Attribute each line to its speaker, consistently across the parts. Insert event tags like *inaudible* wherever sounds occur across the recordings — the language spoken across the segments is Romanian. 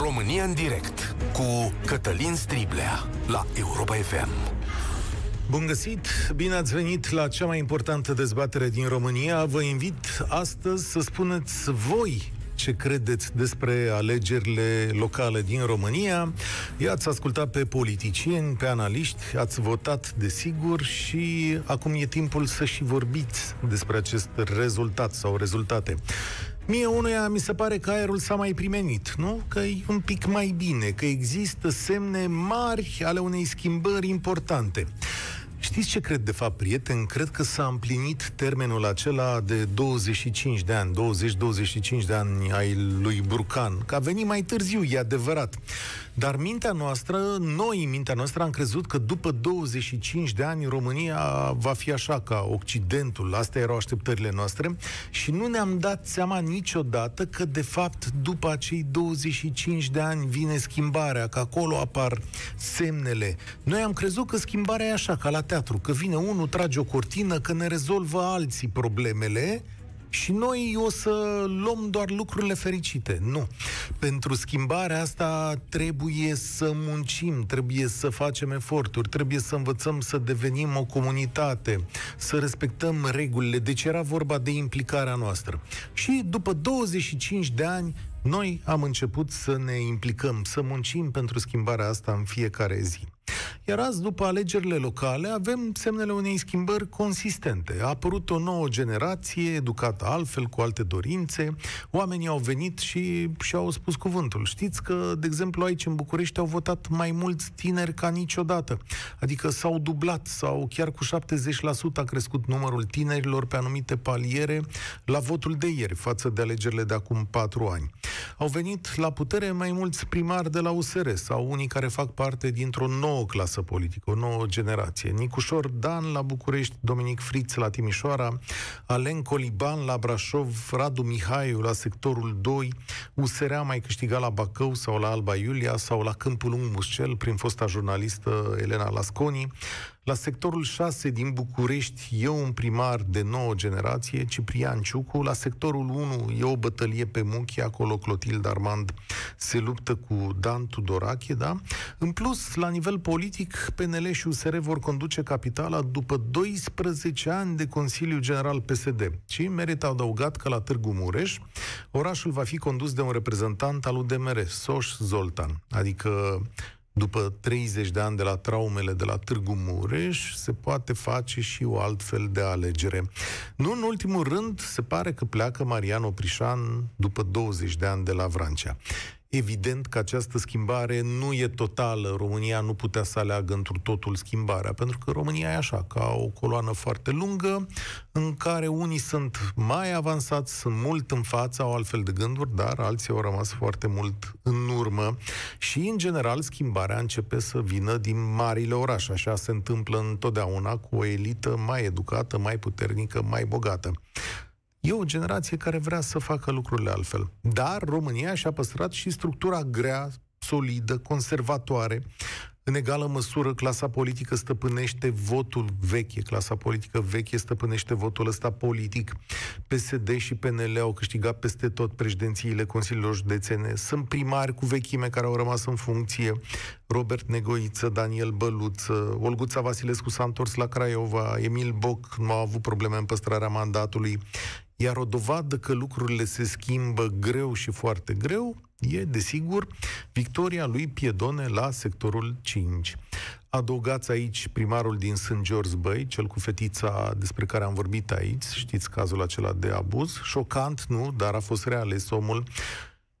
Speaker 1: România în direct cu Cătălin Striblea la Europa FM.
Speaker 2: Bun găsit! Bine ați venit la cea mai importantă dezbatere din România. Vă invit astăzi să spuneți voi ce credeți despre alegerile locale din România. I-ați ascultat pe politicieni, pe analiști, ați votat desigur și acum e timpul să și vorbiți despre acest rezultat sau rezultate. Mie unuia mi se pare că aerul s-a mai primenit, nu? Că e un pic mai bine, că există semne mari ale unei schimbări importante. Știți ce cred de fapt, prieten? Cred că s-a împlinit termenul acela de 25 de ani, 20-25 de ani ai lui Burcan, că a venit mai târziu, e adevărat. Dar mintea noastră, noi, mintea noastră, am crezut că după 25 de ani România va fi așa ca Occidentul. Astea erau așteptările noastre și nu ne-am dat seama niciodată că, de fapt, după acei 25 de ani vine schimbarea, că acolo apar semnele. Noi am crezut că schimbarea e așa, ca la teatru, că vine unul, trage o cortină, că ne rezolvă alții problemele, și noi o să luăm doar lucrurile fericite. Nu. Pentru schimbarea asta trebuie să muncim, trebuie să facem eforturi, trebuie să învățăm să devenim o comunitate, să respectăm regulile. Deci era vorba de implicarea noastră. Și după 25 de ani, noi am început să ne implicăm, să muncim pentru schimbarea asta în fiecare zi. Iar azi, după alegerile locale, avem semnele unei schimbări consistente. A apărut o nouă generație, educată altfel, cu alte dorințe. Oamenii au venit și și-au spus cuvântul. Știți că, de exemplu, aici în București au votat mai mulți tineri ca niciodată. Adică s-au dublat sau chiar cu 70% a crescut numărul tinerilor pe anumite paliere la votul de ieri, față de alegerile de acum patru ani. Au venit la putere mai mulți primari de la USR sau unii care fac parte dintr-o nouă clasă politică, o nouă generație. Nicușor Dan la București, Dominic Friț la Timișoara, Alen Coliban la Brașov, Radu Mihaiu la sectorul 2, USR a mai câștigat la Bacău sau la Alba Iulia sau la Câmpul Ung Muscel prin fosta jurnalistă Elena Lasconi, la sectorul 6 din București e un primar de nouă generație, Ciprian Ciucu. La sectorul 1 e o bătălie pe Muchi, acolo Clotilde Armand se luptă cu Dan Tudorache, da? În plus, la nivel politic, PNL și USR vor conduce capitala după 12 ani de Consiliu General PSD. Și merită adăugat că la Târgu Mureș, orașul va fi condus de un reprezentant al UDMR, Soș Zoltan, adică după 30 de ani de la traumele de la Târgu Mureș, se poate face și o altfel de alegere. Nu în ultimul rând, se pare că pleacă Marian Oprișan după 20 de ani de la Vrancea. Evident că această schimbare nu e totală. România nu putea să aleagă într totul schimbarea, pentru că România e așa, ca o coloană foarte lungă, în care unii sunt mai avansați, sunt mult în fața, au altfel de gânduri, dar alții au rămas foarte mult în urmă. Și, în general, schimbarea începe să vină din marile orașe. Așa se întâmplă întotdeauna cu o elită mai educată, mai puternică, mai bogată. E o generație care vrea să facă lucrurile altfel. Dar România și-a păstrat și structura grea, solidă, conservatoare. În egală măsură, clasa politică stăpânește votul veche, clasa politică veche stăpânește votul ăsta politic. PSD și PNL au câștigat peste tot președințiile Consiliilor Județene. Sunt primari cu vechime care au rămas în funcție. Robert Negoiță, Daniel Băluță, Olguța Vasilescu s-a întors la Craiova, Emil Boc nu a avut probleme în păstrarea mandatului. Iar o dovadă că lucrurile se schimbă greu și foarte greu e, desigur, victoria lui Piedone la sectorul 5. Adăugați aici primarul din St. George Băi, cel cu fetița despre care am vorbit aici, știți cazul acela de abuz, șocant, nu, dar a fost reales omul,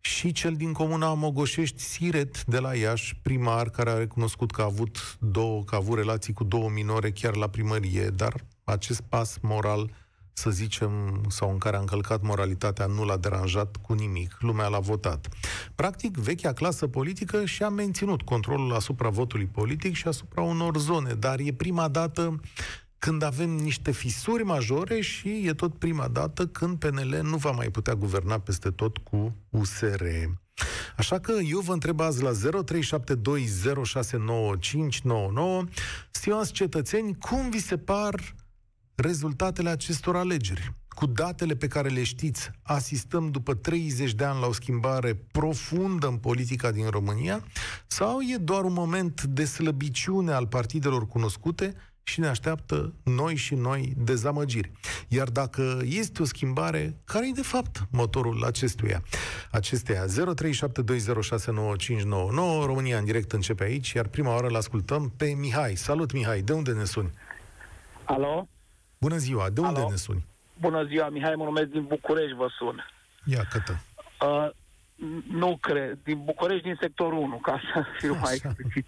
Speaker 2: și cel din comuna Mogoșești, Siret, de la Iași, primar, care a recunoscut că a avut două, că a avut relații cu două minore chiar la primărie, dar acest pas moral să zicem, sau în care a încălcat moralitatea, nu l-a deranjat cu nimic. Lumea l-a votat. Practic, vechea clasă politică și-a menținut controlul asupra votului politic și asupra unor zone, dar e prima dată când avem niște fisuri majore și e tot prima dată când PNL nu va mai putea guverna peste tot cu USR. Așa că eu vă întreb azi la 0372069599 stimați cetățeni, cum vi se par rezultatele acestor alegeri. cu datele pe care le știți, asistăm după 30 de ani la o schimbare profundă în politica din România? Sau e doar un moment de slăbiciune al partidelor cunoscute și ne așteaptă noi și noi dezamăgiri. Iar dacă este o schimbare, care e de fapt motorul acestuia? Acesteia 0372069599 România în direct începe aici, iar prima oară îl ascultăm pe Mihai. Salut Mihai, de unde ne suni?
Speaker 3: Alo?
Speaker 2: Bună ziua, de unde
Speaker 3: Alo?
Speaker 2: ne suni?
Speaker 3: Bună ziua, Mihai, mă numesc din București, vă sun.
Speaker 2: Ia, cătă.
Speaker 3: Uh, nu cred, din București, din sectorul 1, ca să fiu mai
Speaker 2: Așa.
Speaker 3: explicit.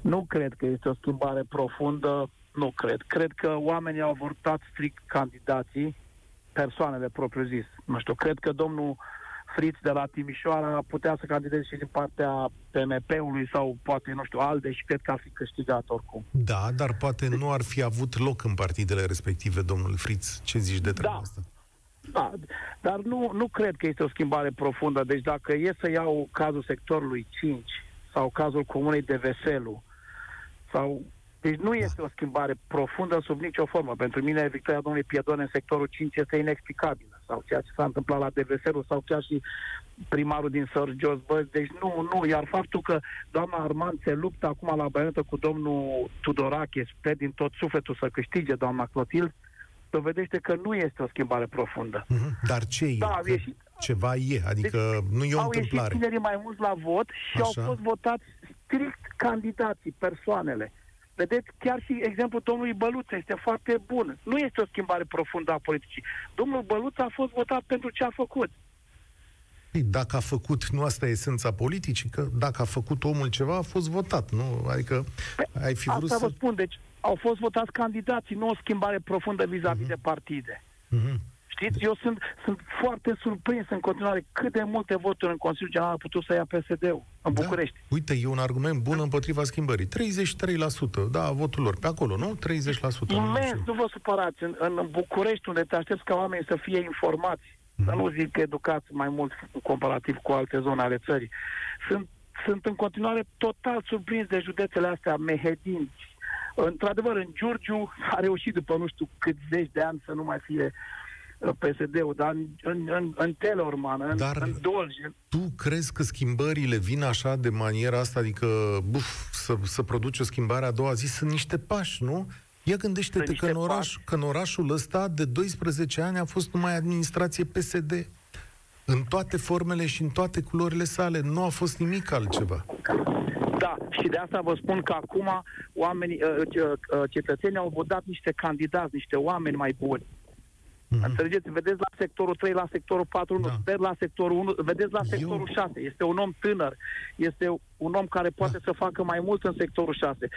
Speaker 3: Nu cred că este o schimbare profundă, nu cred. Cred că oamenii au votat strict candidații, persoanele propriu zis. Nu știu, cred că domnul Fritz de la Timișoara putea să candideze și din partea PMP-ului sau poate, nu știu, ALDE și cred că ar fi câștigat oricum.
Speaker 2: Da, dar poate nu ar fi avut loc în partidele respective, domnul Fritz. Ce zici de treaba
Speaker 3: Da.
Speaker 2: asta?
Speaker 3: Da, dar nu, nu cred că este o schimbare profundă. Deci dacă e să iau cazul sectorului 5 sau cazul comunei de Veselu, sau... Deci nu este o schimbare profundă sub nicio formă. Pentru mine victoria domnului Piedone în sectorul 5 este inexplicabilă. Sau ceea ce s-a întâmplat la Deveselu sau chiar și primarul din Sărgios. Bă, deci nu, nu. Iar faptul că doamna Arman se luptă acum la baionetă cu domnul Tudorache, sper din tot sufletul să câștige doamna Clotilde, dovedește că nu este o schimbare profundă.
Speaker 2: Mhm. Dar ce e?
Speaker 3: Da, au
Speaker 2: Că
Speaker 3: ieșit-
Speaker 2: Ceva e, adică nu e o
Speaker 3: au ieșit
Speaker 2: întâmplare.
Speaker 3: tinerii mai mulți la vot și
Speaker 2: Așa.
Speaker 3: au fost votați strict candidații, persoanele. Vedeți, chiar și exemplul domnului Băluță este foarte bun. Nu este o schimbare profundă a politicii. Domnul Băluță a fost votat pentru ce a făcut.
Speaker 2: Ei, Dacă a făcut, nu asta e esența politicii, că dacă a făcut omul ceva, a fost votat, nu? Adică ai fi vrut
Speaker 3: Păi, Asta vă
Speaker 2: să...
Speaker 3: spun, deci au fost votați candidații, nu o schimbare profundă vis-a-vis
Speaker 2: Mhm.
Speaker 3: de partide.
Speaker 2: Mhm.
Speaker 3: Știți, eu sunt, sunt foarte surprins în continuare cât de multe voturi în Consiliul General a putut să ia PSD-ul în București.
Speaker 2: Da. Uite, e un argument bun împotriva schimbării. 33%, da, votul lor. Pe acolo, nu? 30%. nu
Speaker 3: Imens,
Speaker 2: știu.
Speaker 3: nu vă supărați. În, în București, unde te aștepți ca oamenii să fie informați,
Speaker 2: Mhm.
Speaker 3: să nu zic educați mai mult comparativ cu alte zone ale țării, sunt, sunt în continuare total surprins de județele astea mehedinți. Într-adevăr, în Giurgiu a reușit după nu știu cât zeci de ani să nu mai fie uh, PSD-ul, dar în, în, în, în Teleorman, în,
Speaker 2: Dar-
Speaker 3: în Dolj,
Speaker 2: Tu crezi că schimbările vin așa de maniera asta, adică, buf, să, să produci o schimbare a doua zi, sunt niște pași, nu? Ia gândește-te
Speaker 3: Sunt
Speaker 2: că în,
Speaker 3: niște
Speaker 2: oraș,
Speaker 3: pași.
Speaker 2: că în orașul ăsta de 12 ani a fost numai administrație PSD. În toate formele și în toate culorile sale. Nu a fost nimic altceva.
Speaker 3: Da, și de asta vă spun că acum oamenii, uh, ce- uh, cetățenii au votat niște candidați, niște oameni mai buni.
Speaker 2: Mhm.
Speaker 3: Înțelegeți? Vedeți la sectorul 3, la sectorul 4, nu,
Speaker 2: Da.
Speaker 3: vedeți la sectorul 1, vedeți la
Speaker 2: Eu-
Speaker 3: sectorul 6. Este un om tânăr. Este un om care poate
Speaker 2: Da.
Speaker 3: să facă mai mult în sectorul 6.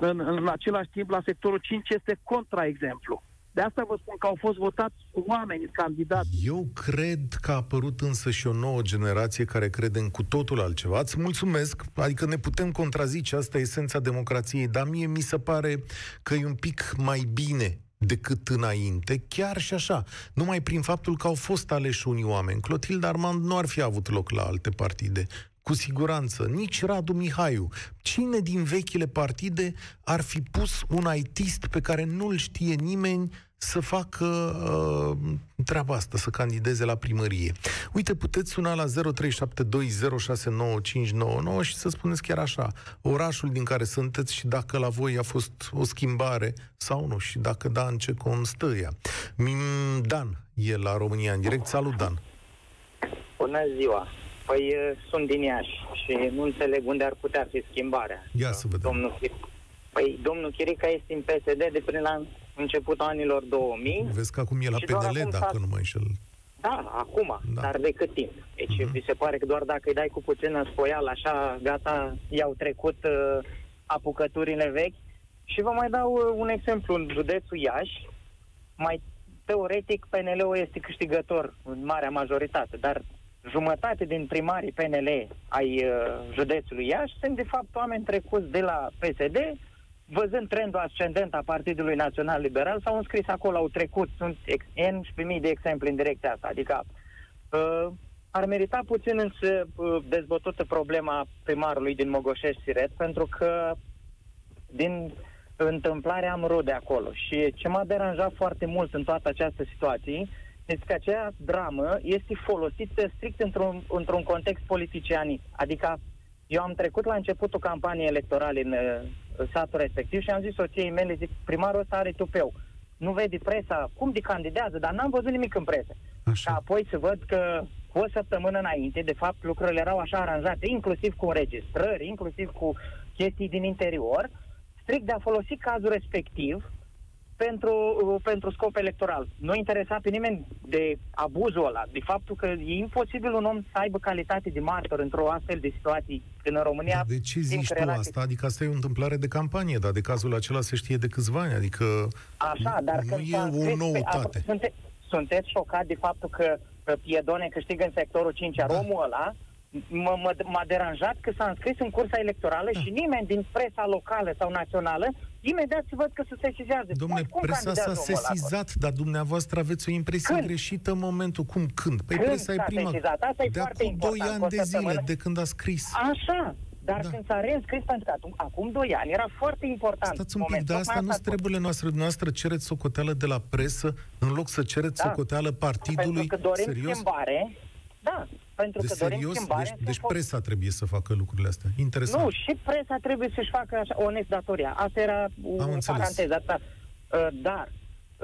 Speaker 3: În, în același timp, la sectorul 5 este contraexemplu. De asta vă spun că au fost votați oameni, candidați.
Speaker 2: Eu cred că a apărut însă și o nouă generație care crede în cu totul altceva. Îți mulțumesc, adică ne putem contrazice, asta e esența democrației, dar mie mi se pare că e un pic mai bine decât înainte, chiar și așa, numai prin faptul că au fost aleși unii oameni. Clotilde Armand nu ar fi avut loc la alte partide, cu siguranță, nici Radu Mihaiu. Cine din vechile partide ar fi pus un ITist pe care nu-l știe nimeni să facă uh, treaba asta, să candideze la primărie. Uite, puteți suna la 0372069599 și să spuneți chiar așa, orașul din care sunteți și dacă la voi a fost o schimbare sau nu și dacă da, în ce constă ea. Min- Dan e la România în direct. Salut, Dan!
Speaker 4: Bună ziua! Păi e, sunt din Iași și nu înțeleg unde ar putea fi schimbarea.
Speaker 2: Ia să vedem.
Speaker 4: Domnul, Chir- păi domnul Chirica este în PSD de prin la începutul anilor 2000.
Speaker 2: Vezi că acum e la
Speaker 4: Și doar
Speaker 2: PNL,
Speaker 4: acum s-a-
Speaker 2: dacă nu mă înșel.
Speaker 4: Da, acum,
Speaker 2: Da.
Speaker 4: da. dar de cât timp? Deci
Speaker 2: Mhm.
Speaker 4: vi se pare că doar dacă îi dai cu puțină spoială, așa, gata, i-au trecut uh, apucăturile vechi. Și vă mai dau uh, un exemplu. În județul Iași, mai teoretic, PNL-ul este câștigător în marea majoritate, dar jumătate din primarii PNL ai uh, județului Iași sunt de fapt oameni trecuți de la PSD, văzând trendul ascendent a Partidului Național Liberal, s-au înscris acolo, au trecut, sunt ex- N și pe mii de exemple în direcția asta. Adică uh, ar merita puțin însă uh, dezbătută problema primarului din Mogoșești Siret, pentru că din întâmplare am rude acolo. Și ce m-a deranjat foarte mult în toată această situație este că acea dramă este folosită strict într-un, într-un context politicianist. Adică eu am trecut la începutul campaniei electorale în uh, satul respectiv și am zis soției mele, zic, primarul ăsta are tupeu. Nu vede presa, cum de candidează, dar n-am văzut nimic în presă.
Speaker 2: Așa.
Speaker 4: Și apoi să văd că cu o săptămână înainte, de fapt, lucrurile erau așa aranjate, inclusiv cu înregistrări, inclusiv cu chestii din interior, strict de a folosi cazul respectiv pentru, uh, pentru scop electoral. Nu interesa pe nimeni de abuzul ăla, de faptul că e imposibil un om să aibă calitate de martor într-o astfel de situații când în România...
Speaker 2: Dar de ce zici tu
Speaker 4: relații...
Speaker 2: asta? Adică asta e o întâmplare de campanie, dar de cazul acela se știe de câțiva ani, adică
Speaker 4: Așa, dar
Speaker 2: nu
Speaker 4: când
Speaker 2: e
Speaker 4: s-a
Speaker 2: o
Speaker 4: înscris pe-
Speaker 2: noutate.
Speaker 4: Sunte, sunteți șocat de faptul că că Piedone câștigă în sectorul 5
Speaker 2: Da.
Speaker 4: Romul ăla? M- m- m-a deranjat că s-a înscris în cursa electorală
Speaker 2: Da.
Speaker 4: și nimeni din presa locală sau națională imediat se văd că se sesizează.
Speaker 2: Domnule,
Speaker 4: Cum- cum
Speaker 2: presa s-a
Speaker 4: candidează omul ăla acolo?
Speaker 2: sesizat, dar dumneavoastră aveți o impresie
Speaker 4: Când?
Speaker 2: greșită în momentul. Cum? Când? Păi
Speaker 4: Când
Speaker 2: presa e
Speaker 4: s-a
Speaker 2: prima.
Speaker 4: sesizat? Asta e
Speaker 2: de
Speaker 4: foarte
Speaker 2: acum 2
Speaker 4: important,
Speaker 2: ani
Speaker 4: cu o
Speaker 2: de zile,
Speaker 4: săptămână.
Speaker 2: de când a scris.
Speaker 4: Așa, dar
Speaker 2: Da.
Speaker 4: când s-a reînscris, pentru că atum, acum 2 ani era foarte important.
Speaker 2: Stați un pic,
Speaker 4: moment.
Speaker 2: dar
Speaker 4: Tocmai
Speaker 2: asta nu
Speaker 4: a spus.
Speaker 2: treburile noastre. Noastră cereți socoteală de la presă în loc să cereți
Speaker 4: Da.
Speaker 2: socoteală partidului.
Speaker 4: Pentru că dorim
Speaker 2: serios?
Speaker 4: schimbare. Da, pentru
Speaker 2: De
Speaker 4: că dorim
Speaker 2: serios?
Speaker 4: schimbare.
Speaker 2: Deci,
Speaker 4: în
Speaker 2: deci
Speaker 4: sensul-
Speaker 2: presa trebuie să facă lucrurile astea. Interesant.
Speaker 4: Nu, și presa trebuie să-și facă așa, onest datoria. Asta era o
Speaker 2: Am înțeles.
Speaker 4: paranteză. Asta. Uh, Dar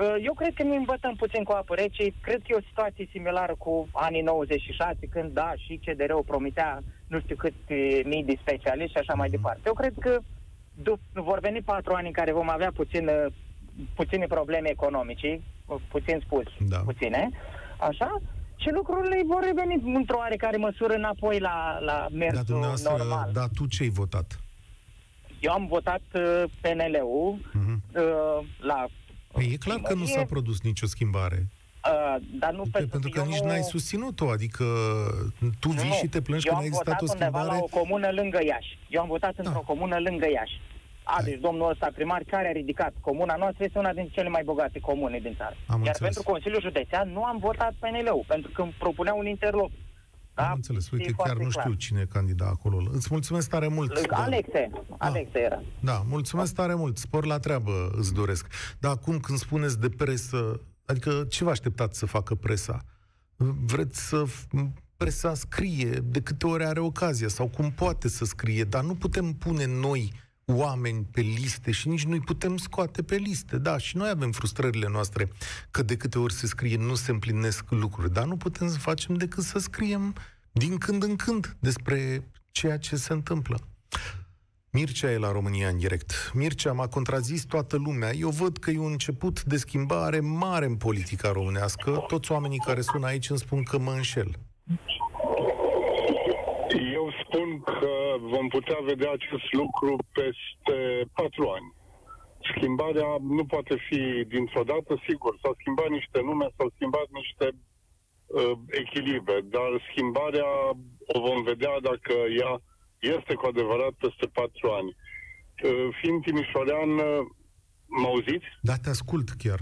Speaker 4: uh, eu cred că ne învățăm puțin cu apă rece. Cred că e o situație similară cu anii 96, când, da, și CDR-ul promitea nu știu cât mii de specialiști și așa mai
Speaker 2: Mhm.
Speaker 4: departe. Eu cred că dup- vor veni patru ani în care vom avea puțin, uh, puține probleme economice, uh, puțin spus,
Speaker 2: Da.
Speaker 4: puține, așa, și lucrurile vor reveni într-o oarecare măsură înapoi la, la
Speaker 2: Dar
Speaker 4: mersul
Speaker 2: dumneavoastră,
Speaker 4: normal.
Speaker 2: dar tu ce ai votat?
Speaker 4: Eu am votat uh, PNL-ul
Speaker 2: Mhm.
Speaker 4: uh, la...
Speaker 2: Păi e clar că nu s-a produs nicio schimbare.
Speaker 4: Uh, dar nu
Speaker 2: Pe,
Speaker 4: pentru,
Speaker 2: pentru că
Speaker 4: eu
Speaker 2: nici
Speaker 4: nu...
Speaker 2: n-ai susținut-o, adică tu
Speaker 4: Nu,
Speaker 2: vii
Speaker 4: nu.
Speaker 2: și te plângi
Speaker 4: eu
Speaker 2: că
Speaker 4: am
Speaker 2: n-a existat
Speaker 4: votat
Speaker 2: o
Speaker 4: undeva
Speaker 2: schimbare.
Speaker 4: la o comună lângă Iași. Eu am votat într-o
Speaker 2: Da.
Speaker 4: comună lângă Iași. A,
Speaker 2: Hai.
Speaker 4: deci domnul ăsta primar care a ridicat comuna noastră este una dintre cele mai bogate comune din țară.
Speaker 2: Am
Speaker 4: Iar
Speaker 2: înțeles.
Speaker 4: pentru Consiliul Județean nu am votat PNL-ul, pentru că îmi propunea un interlop. Da?
Speaker 2: Am înțeles.
Speaker 4: E
Speaker 2: Uite, chiar
Speaker 4: foarte
Speaker 2: nu
Speaker 4: clar.
Speaker 2: știu cine candida acolo. Îți mulțumesc tare mult. da.
Speaker 4: Alexe, Alexe era.
Speaker 2: Da, mulțumesc tare mult. Spor la treabă îți doresc. Dar acum când spuneți de presă, adică ce vă așteptați să facă presa? Vreți să f- presa scrie de câte ori are ocazia sau cum poate să scrie, dar nu putem pune noi oameni pe liste și nici nu-i putem scoate pe liste. Da, și noi avem frustrările noastre că de câte ori se scrie nu se împlinesc lucruri, dar nu putem să facem decât să scriem din când în când despre ceea ce se întâmplă. Mircea e la România în direct. Mircea m-a contrazis toată lumea. Eu văd că e un început de schimbare mare în politica românească. Toți oamenii care sună aici îmi spun că mă înșel.
Speaker 5: Eu spun că vom putea vedea acest lucru peste patru ani. Schimbarea nu poate fi dintr-o dată, sigur, s-au schimbat niște nume, s-au schimbat niște uh, echilibre, dar schimbarea o vom vedea dacă ea este cu adevărat peste patru ani. Uh, fiind timișorean, uh, mă auziți?
Speaker 2: Da, te ascult chiar.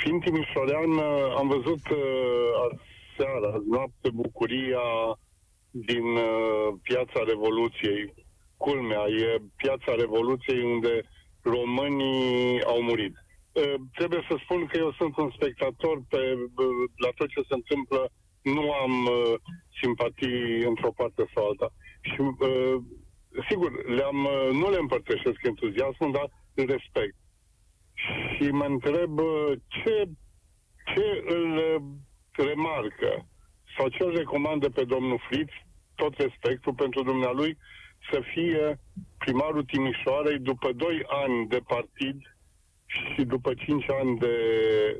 Speaker 5: Fiind timișorean, uh, am văzut uh, aseară, azi noapte, bucuria din uh, Piața Revoluției. Culmea, e Piața Revoluției unde românii au murit. Uh, trebuie să spun că eu sunt un spectator pe, uh, la tot ce se întâmplă. Nu am uh, simpatii într-o parte sau alta. Și, uh, sigur, le-am, uh, nu le împărtășesc entuziasmul, dar îl respect. Și mă întreb uh, ce, ce îl uh, remarcă sau ce îl recomandă pe domnul Fritz, tot respectul pentru dumnealui, să fie primarul Timișoarei după 2 ani de partid și după 5 ani de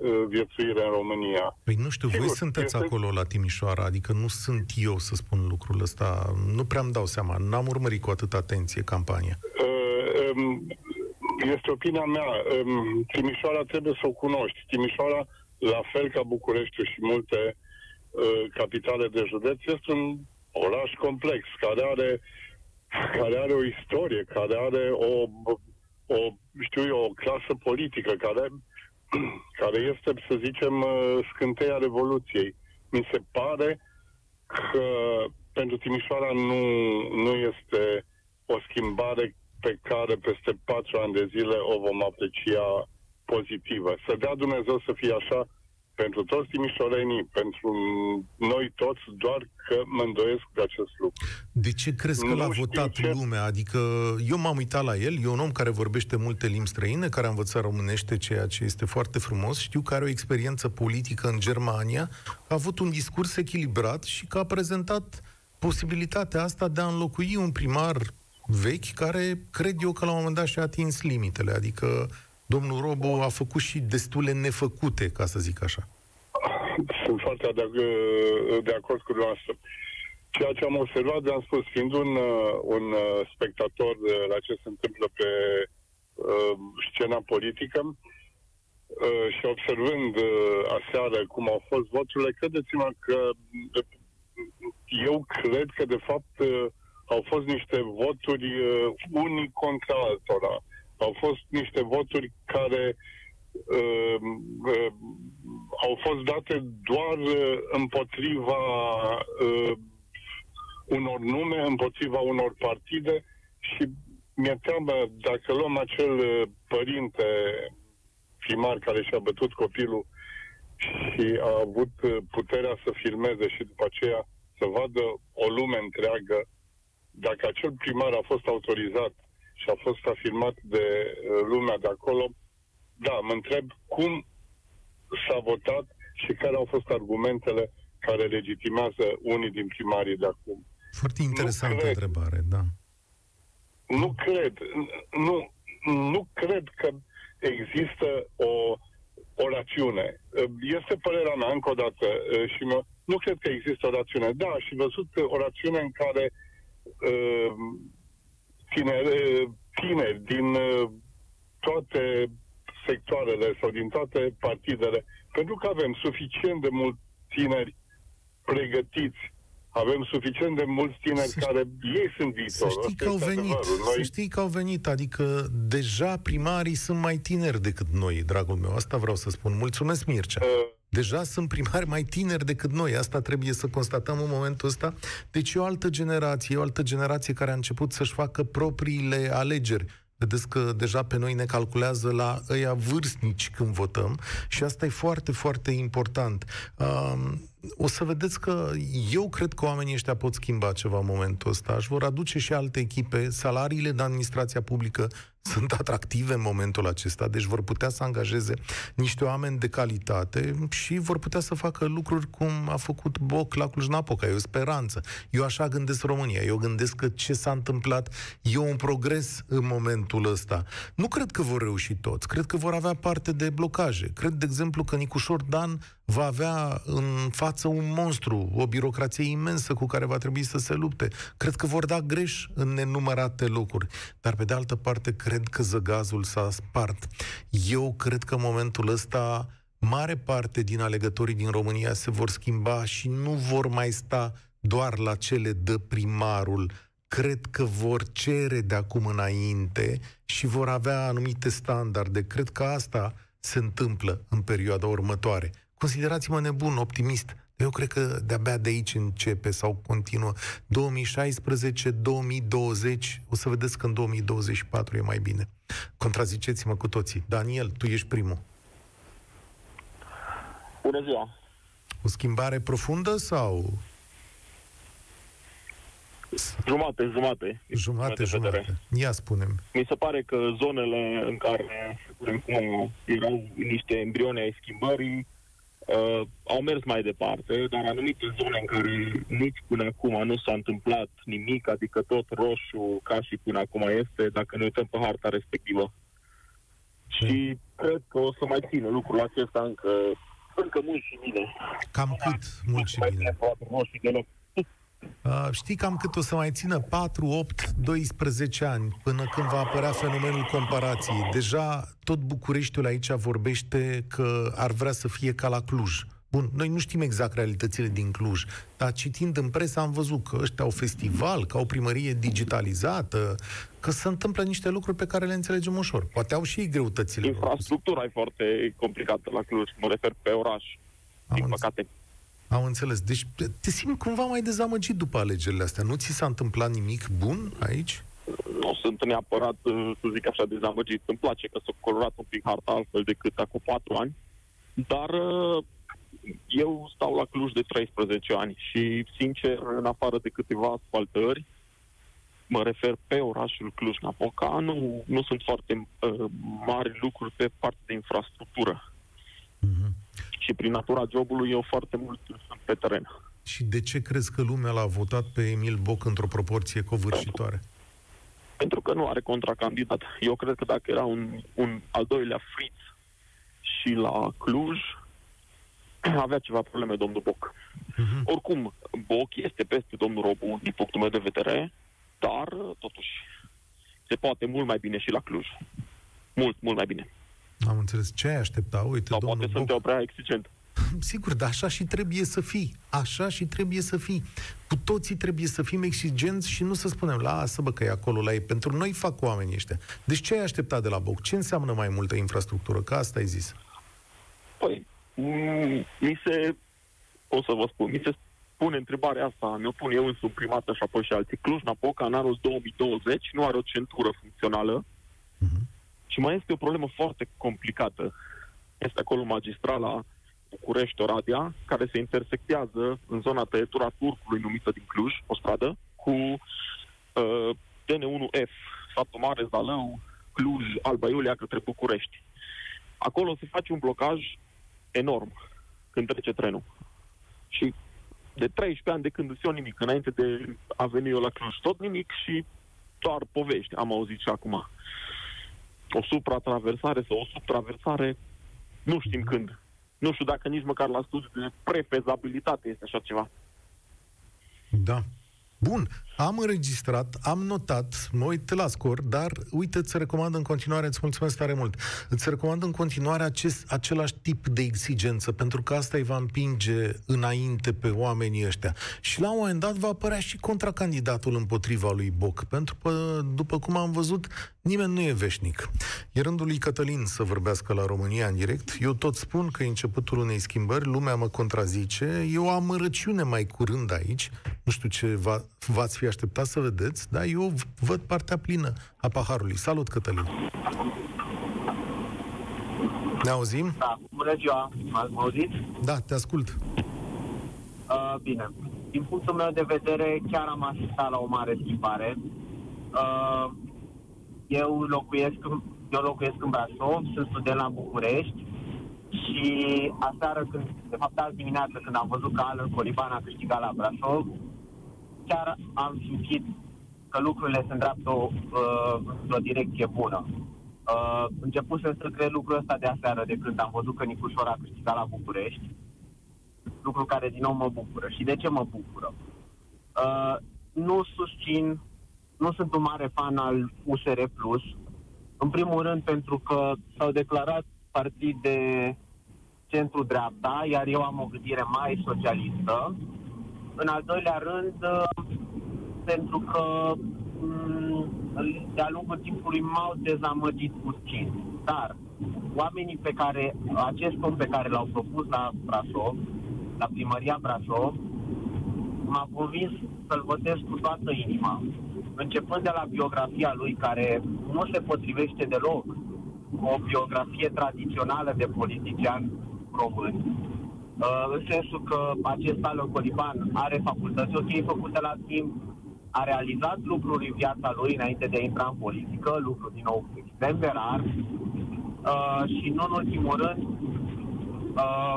Speaker 5: uh, viețuire în România.
Speaker 2: Păi nu știu,
Speaker 5: Sigur,
Speaker 2: voi sunteți
Speaker 5: este-
Speaker 2: acolo la Timișoara, adică nu sunt eu să spun lucrul ăsta. Nu prea îmi dau seama, n-am urmărit cu atâta atenție campania.
Speaker 5: Uh, um, este opinia mea. Um, Timișoara trebuie să o cunoști. Timișoara, la fel ca Bucureștiul și multe uh, capitale de județ, este un oraș complex care are, care are o istorie, care are o, o știu eu, o clasă politică, care, *clears throat* care este, să zicem, uh, scânteia Revoluției. Mi se pare că pentru Timișoara nu, nu este o schimbare pe care peste patru ani de zile o vom aprecia pozitivă. Să dea Dumnezeu să fie așa pentru toți timișorenii, pentru noi toți, doar că mă îndoiesc de acest lucru.
Speaker 2: De ce crezi că
Speaker 5: Nu
Speaker 2: l-a
Speaker 5: știu
Speaker 2: votat
Speaker 5: ce-
Speaker 2: lumea? Adică eu m-am uitat la el, e un om care vorbește multe limbi străine, care a învățat românește, ceea ce este foarte frumos. Știu că are o experiență politică în Germania, a avut un discurs echilibrat și că a prezentat posibilitatea asta de a înlocui un primar vechi care cred eu că la un moment dat și-a atins limitele. Adică domnul Robo a făcut și destule nefăcute, ca să zic așa.
Speaker 5: Sunt foarte de, de acord cu dumneavoastră. Ceea ce am observat, de am spus, fiind un, uh, un uh, spectator de la ce se întâmplă pe uh, scena politică uh, și observând uh, aseară cum au fost voturile, credeți-mă că uh, eu cred că, de fapt, uh, au fost niște voturi uh, unii contra altora. Au fost niște voturi care uh, uh, au fost date doar uh, împotriva uh, unor nume, împotriva unor partide și mi-e teamă dacă luăm acel uh, părinte primar care și-a bătut copilul și a avut uh, puterea să filmeze și după aceea să vadă o lume întreagă, dacă acel primar a fost autorizat și a fost afirmat de uh, lumea de acolo, da, mă întreb cum s-a votat și care au fost argumentele care legitimează unii din primarii de acum.
Speaker 2: Foarte interesantă
Speaker 5: cred.
Speaker 2: întrebare, da.
Speaker 5: Nu cred, nu, nu cred că există o, o rațiune. Este părerea mea, încă o dată, și mă, nu cred că există o rațiune. Da, și văzut o rațiune în care uh, tineri, tineri din uh, toate sectoarele sau din toate partidele, pentru că avem suficient de mulți tineri pregătiți, avem suficient de mulți tineri
Speaker 2: Să ș-
Speaker 5: care ei sunt
Speaker 2: Să
Speaker 5: viitorul.
Speaker 2: știi
Speaker 5: Asta
Speaker 2: că au
Speaker 5: este
Speaker 2: venit,
Speaker 5: adevărul.
Speaker 2: să știi că au venit, adică deja primarii sunt mai tineri decât noi, dragul meu, asta vreau să spun. Mulțumesc, Mircea.
Speaker 5: Uh,
Speaker 2: Deja sunt primari mai tineri decât noi, asta trebuie să constatăm în momentul ăsta. Deci e o altă generație, e o altă generație care a început să-și facă propriile alegeri. Vedeți că deja pe noi ne calculează la ăia vârstnici când votăm și asta e foarte, foarte important. Um, o să vedeți că eu cred că oamenii ăștia pot schimba ceva în momentul ăsta. Își vor aduce și alte echipe. Salariile de administrația publică sunt atractive în momentul acesta, deci vor putea să angajeze niște oameni de calitate și vor putea să facă lucruri cum a făcut Boc la Cluj-Napoca. E o speranță. Eu așa gândesc România. Eu gândesc că ce s-a întâmplat e un progres în momentul ăsta. Nu cred că vor reuși toți. Cred că vor avea parte de blocaje. Cred, de exemplu, că Nicușor Dan va avea în față un monstru, o birocrație imensă cu care va trebui să se lupte. Cred că vor da greș în nenumărate locuri. Dar, pe de altă parte, cred că zăgazul s-a spart. Eu cred că în momentul ăsta mare parte din alegătorii din România se vor schimba și nu vor mai sta doar la cele de primarul. Cred că vor cere de acum înainte și vor avea anumite standarde. Cred că asta se întâmplă în perioada următoare. Considerați-mă nebun, optimist. Eu cred că de-abia de aici începe sau continuă. 2016-2020, o să vedeți că în 2024 e mai bine. Contraziceți-mă cu toții. Daniel, tu ești primul.
Speaker 6: Bună ziua!
Speaker 2: O schimbare profundă sau
Speaker 6: Jumate, jumate.
Speaker 2: jumate,
Speaker 6: de vedere.
Speaker 2: jumate? Ia spunem.
Speaker 6: Mi se pare că zonele în care, să spunem cum, erau niște embrione ai schimbării, uh, au mers mai departe, dar anumite zone în care nici până acum nu s-a întâmplat nimic, adică tot roșu ca și până acum este, dacă ne uităm pe harta respectivă. Și cred că o să mai țină lucrul acesta încă, încă mult și bine.
Speaker 2: Cam cât mult și
Speaker 6: Mai
Speaker 2: bine?
Speaker 6: bine, poate, nu știu deloc.
Speaker 2: Uh, știi cam cât o să mai țină? 4, 8, 12 ani până când va apărea fenomenul comparației. Deja tot Bucureștiul aici vorbește că ar vrea să fie ca la Cluj. Bun, noi nu știm exact realitățile din Cluj, dar citind în presă am văzut că ăștia au festival, că au primărie digitalizată, că se întâmplă niște lucruri pe care le înțelegem ușor. Poate au și ei greutățile. lor.
Speaker 6: Infrastructura e foarte complicată la Cluj, mă refer pe oraș,
Speaker 2: Am
Speaker 6: din
Speaker 2: înțeles.
Speaker 6: păcate.
Speaker 2: Am înțeles. Deci te simți cumva mai dezamăgit după alegerile astea. Nu ți s-a întâmplat nimic bun aici?
Speaker 6: nu sunt neapărat, uh, să zic așa, dezamăgit. Îmi place că s-a colorat un pic harta altfel decât acum patru ani, dar uh, eu stau la Cluj de 13 ani și, sincer, în afară de câteva asfaltări, mă refer pe orașul Cluj-Napoca, nu, nu sunt foarte uh, mari lucruri pe partea de infrastructură.
Speaker 2: Mhm.
Speaker 6: Și prin natura jobului eu foarte mult sunt pe teren.
Speaker 2: Și de ce crezi că lumea l-a votat pe Emil Boc într-o proporție covârșitoare?
Speaker 6: Pentru că nu are contracandidat. Eu cred că dacă era un, un al doilea friț și la Cluj, *clears throat* avea ceva probleme domnul Boc.
Speaker 2: Mhm.
Speaker 6: Oricum, Boc este peste domnul Robu, din punctul meu de vedere, dar, totuși, se poate mult mai bine și la Cluj. Mult, mult mai bine.
Speaker 2: Am înțeles. Ce ai aștepta? Uite,
Speaker 6: Sau
Speaker 2: domnul
Speaker 6: poate
Speaker 2: Boc...
Speaker 6: sunt eu prea exigent. *laughs*
Speaker 2: Sigur, dar așa și trebuie să fii. Așa și trebuie să fii. Cu toții trebuie să fim exigenți și nu să spunem, lasă bă că e acolo la ei. Pentru noi fac oamenii ăștia. Deci ce ai așteptat de la Boc? Ce înseamnă mai multă infrastructură? Că asta ai zis.
Speaker 6: Păi, mm, mi se, o să vă spun, mi se pune întrebarea asta, mi-o pun eu însumi prima dată și apoi și alții. Cluj-Napoca în anul 2020 nu are o centură funcțională
Speaker 2: Mhm.
Speaker 6: Și mai este o problemă foarte complicată. Este acolo magistrala București-Oradea, care se intersectează în zona tăietura Turcului, numită din Cluj, o stradă, cu uh, DN1F, Satul Mare, Zalău, Cluj, Alba Iulia, către București. Acolo se face un blocaj enorm când trece trenul. Și de 13 ani de când îți iau nimic, înainte de a veni eu la Cluj, tot nimic și doar povești, am auzit și acum. O supratraversare sau o subtraversare, nu știm când. Nu știu dacă nici măcar la studiu de prefezabilitate este așa ceva.
Speaker 2: Da. Bun, am înregistrat, am notat, mă uit la scor, dar uite, îți recomand în continuare, îți mulțumesc tare mult, îți recomand în continuare acest, același tip de exigență, pentru că asta îi va împinge înainte pe oamenii ăștia. Și la un moment dat va apărea și contracandidatul împotriva lui Boc, pentru că, după cum am văzut, nimeni nu e veșnic. E rândul lui Cătălin să vorbească la România în direct. Eu tot spun că e începutul unei schimbări, lumea mă contrazice, e o amărăciune mai curând aici, nu știu ce va, v-ați fi așteptat să vedeți, dar eu văd partea plină a paharului. Salut, Cătălin! Ne auzim?
Speaker 7: Da, bună ziua, m-ați auzit?
Speaker 2: Da, te ascult.
Speaker 7: Uh, bine, din punctul meu de vedere, chiar am asistat la o mare schimbare. Uh, eu locuiesc, în- eu locuiesc în Brașov, sunt student la București și aseară, când, de fapt azi dimineață, când am văzut că Alan Coliban a câștigat la Brașov, chiar am simțit că lucrurile se îndreaptă uh, într-o direcție bună. Uh, începusem să cred lucrul ăsta de aseară, de când am văzut că Nicușor a câștigat la București, lucru care din nou mă bucură. Și de ce mă bucură? Uh, nu susțin, nu sunt un mare fan al USR Plus, în primul rând pentru că s-au declarat partid de centru-dreapta, iar eu am o gândire mai socialistă. În al doilea rând, uh, pentru că mm, de-a lungul timpului m-au dezamăgit puțin. Dar oamenii pe care, acest om pe care l-au propus la Brașov, la primăria Brașov, m-a convins să-l votez cu toată inima. Începând de la biografia lui, care nu se potrivește deloc cu o biografie tradițională de politician român, Uh, în sensul că acest Alan Coliban are facultăți ok făcute la timp, a realizat lucruri în viața lui înainte de a intra în politică, lucruri din nou extrem de rar uh, și nu în ultimul rând uh,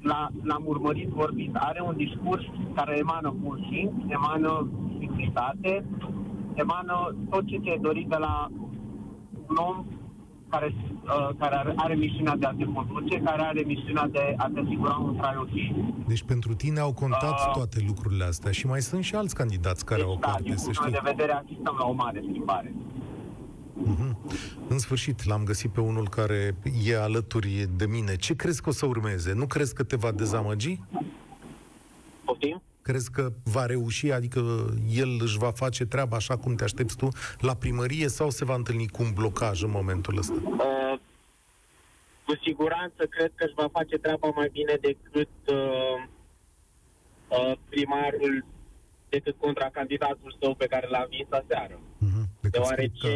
Speaker 7: l-a, l-am urmărit vorbind. Are un discurs care emană bun simț, emană simplitate, emană tot ce ți-ai dorit de la un om care, uh, care are, are misiunea de a te conduce, care are misiunea de a te asigura un trai ok.
Speaker 2: Deci pentru tine au contat
Speaker 7: Ah.
Speaker 2: toate lucrurile astea și mai sunt și alți candidați care au
Speaker 7: Deci, da,
Speaker 2: parte,
Speaker 7: din
Speaker 2: să
Speaker 7: punctul meu
Speaker 2: știi.
Speaker 7: de vedere, asistăm la o mare schimbare.
Speaker 2: Mhm. În sfârșit, l-am găsit pe unul care e alături de mine. Ce crezi că o să urmeze? Nu crezi că te va dezamăgi?
Speaker 7: Poftim?
Speaker 2: Crezi că va reuși, adică el își va face treaba așa cum te aștepți tu la primărie sau se va întâlni cu un blocaj în momentul ăsta?
Speaker 7: Uh, cu siguranță cred că își va face treaba mai bine decât uh, uh, primarul, decât contracandidatul său pe care l-a învins aseară.
Speaker 2: Mhm. Cred că
Speaker 7: deoarece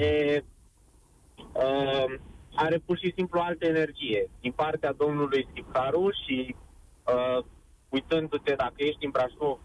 Speaker 7: uh, are pur și simplu altă energie din partea domnului Scriptaru și uh, uitându-te dacă ești în Brașov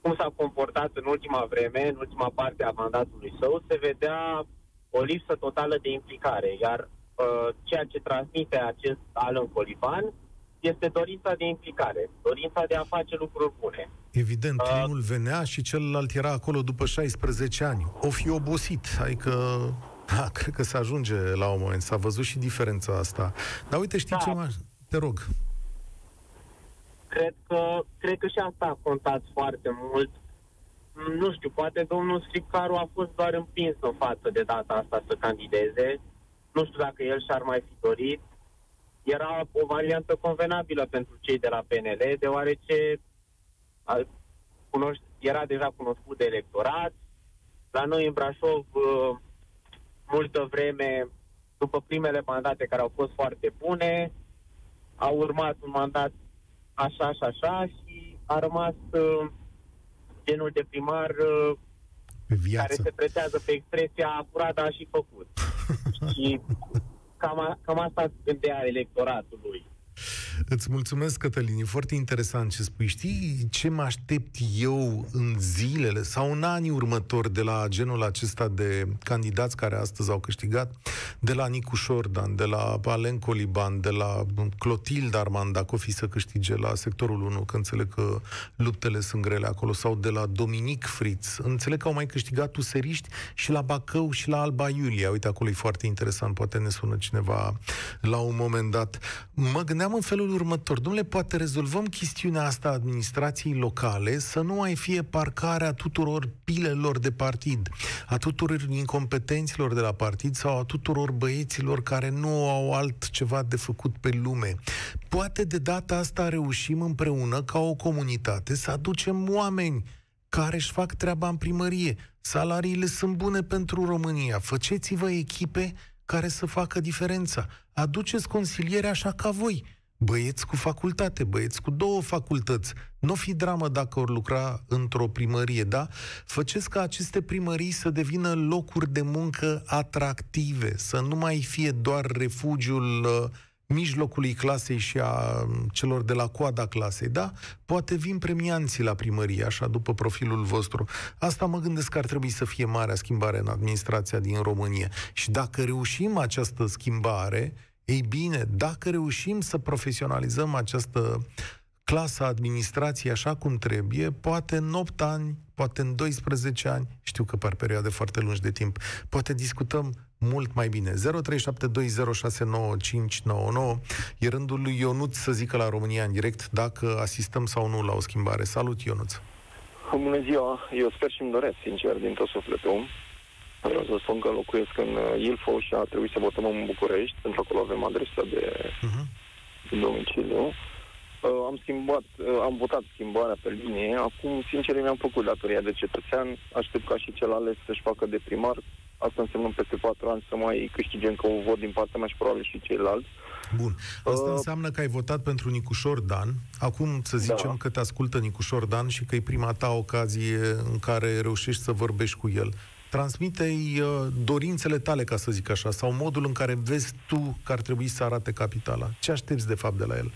Speaker 7: cum s-a comportat în ultima vreme, în ultima parte a mandatului său, se vedea o lipsă totală de implicare, iar uh, ceea ce transmite acest Alan Coliban este dorința de implicare, dorința de a face lucruri bune.
Speaker 2: Evident, uh, unul venea și celălalt era acolo după 16 ani. O fi obosit, adică *laughs* da, cred că se ajunge la un moment. S-a văzut și diferența asta. Dar uite, știi da. ce mă... Te rog.
Speaker 7: Cred că, cred că și asta a contat foarte mult. Nu știu, poate domnul Scripcaru a fost doar împins în față de data asta să candideze. Nu știu dacă el și-ar mai fi dorit. Era o variantă convenabilă pentru cei de la PNL, deoarece a, cunoști, era deja cunoscut de electorat. La noi în Brașov, uh, multă vreme, după primele mandate care au fost foarte bune, a urmat un mandat așa și așa și a rămas uh, genul de primar uh, care se pretează pe expresia curat a și făcut. *laughs* și cam, cam asta gândea electoratul lui.
Speaker 2: Îți mulțumesc, Cătălin. E foarte interesant ce spui. Știi ce mă aștept eu în zilele sau în anii următori de la genul acesta de candidați care astăzi au câștigat? De la Nicu Șordan, de la Alen Coliban, de la Clotilde Armand, dacă o fi să câștige la sectorul 1, că înțeleg că luptele sunt grele acolo, sau de la Dominic Fritz. Înțeleg că au mai câștigat useriști și la Bacău și la Alba Iulia. Uite, acolo e foarte interesant, poate ne sună cineva la un moment dat. Mă gândeam în felul următor. Domnule, poate rezolvăm chestiunea asta a administrației locale să nu mai fie parcarea tuturor pilelor de partid, a tuturor incompetenților de la partid sau a tuturor băieților care nu au altceva de făcut pe lume. Poate de data asta reușim împreună ca o comunitate să aducem oameni care își fac treaba în primărie. Salariile sunt bune pentru România. Făceți-vă echipe care să facă diferența. Aduceți consiliere așa ca voi băieți cu facultate, băieți cu două facultăți. Nu fi dramă dacă ori lucra într-o primărie, da? Făceți ca aceste primării să devină locuri de muncă atractive, să nu mai fie doar refugiul uh, mijlocului clasei și a um, celor de la coada clasei, da? Poate vin premianții la primărie, așa, după profilul vostru. Asta mă gândesc că ar trebui să fie marea schimbare în administrația din România. Și dacă reușim această schimbare, ei bine, dacă reușim să profesionalizăm această clasă administrației așa cum trebuie, poate în 8 ani, poate în 12 ani, știu că par perioade foarte lungi de timp, poate discutăm mult mai bine. 0372069599 e rândul lui Ionuț să zică la România în direct dacă asistăm sau nu la o schimbare. Salut, Ionuț!
Speaker 8: Bună ziua! Eu sper și îmi doresc, sincer, din tot sufletul Vreau să spun că locuiesc în uh, Ilfov și a trebuit să votăm în București, pentru că acolo avem adresa de uh-huh. domiciliu. Uh, am schimbat, uh, am votat schimbarea pe linie. Acum, sincer, mi-am făcut datoria de cetățean. Aștept ca și cel ales să-și facă de primar. Asta înseamnă peste patru ani să mai câștige încă un vot din partea mea și probabil și ceilalți.
Speaker 2: Bun. Asta uh, înseamnă că ai votat pentru Nicușor Dan. Acum să zicem da. că te ascultă Nicușor Dan și că e prima ta ocazie în care reușești să vorbești cu el transmite-i uh, dorințele tale, ca să zic așa, sau modul în care vezi tu că ar trebui să arate capitala. Ce aștepți, de fapt, de la el?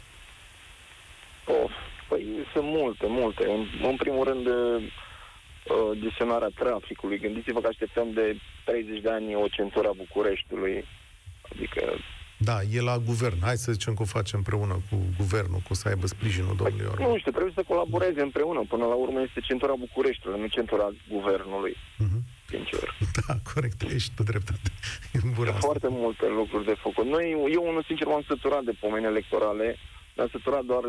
Speaker 8: Oh, păi sunt multe, multe. În, în primul rând, uh, gestionarea traficului. Gândiți-vă că așteptăm de 30 de ani o centură a Bucureștiului. Adică
Speaker 2: da, e la guvern. Hai să zicem că o facem împreună cu guvernul, cu să aibă sprijinul domnului Orban.
Speaker 8: Nu știu, trebuie să colaboreze împreună. Până la urmă este centura Bucureștiului, nu centura guvernului. Uh-huh sincer.
Speaker 2: Da, corect, ești tu dreptate. E
Speaker 8: bună foarte multe lucruri de făcut. Noi, eu unul sincer m-am săturat de pomeni electorale, m-am săturat doar,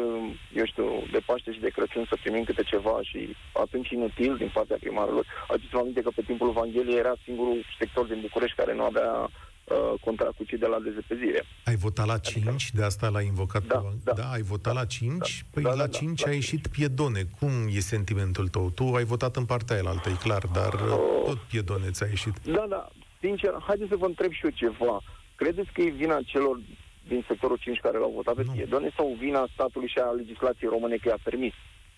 Speaker 8: eu știu, de Paște și de Crăciun să primim câte ceva și atunci inutil din partea primarilor. Aduceți-vă aminte că pe timpul Evangheliei era singurul sector din București care nu avea uh, contra cu cei de la dezepezire.
Speaker 2: Ai votat la 5, adică... de asta l-ai invocat
Speaker 8: da,
Speaker 2: pe...
Speaker 8: da,
Speaker 2: da, ai votat
Speaker 8: da,
Speaker 2: la 5?
Speaker 8: Da,
Speaker 2: păi
Speaker 8: da,
Speaker 2: la
Speaker 8: da,
Speaker 2: 5
Speaker 8: da,
Speaker 2: a ieșit Piedone. Cum e sentimentul tău? Tu ai votat în partea aia altă, e clar, dar oh. tot Piedone ți-a ieșit.
Speaker 8: Da, da, sincer, haideți să vă întreb și eu ceva. Credeți că e vina celor din sectorul 5 care l-au votat pe nu. Piedone sau vina statului și a legislației române că i-a permis?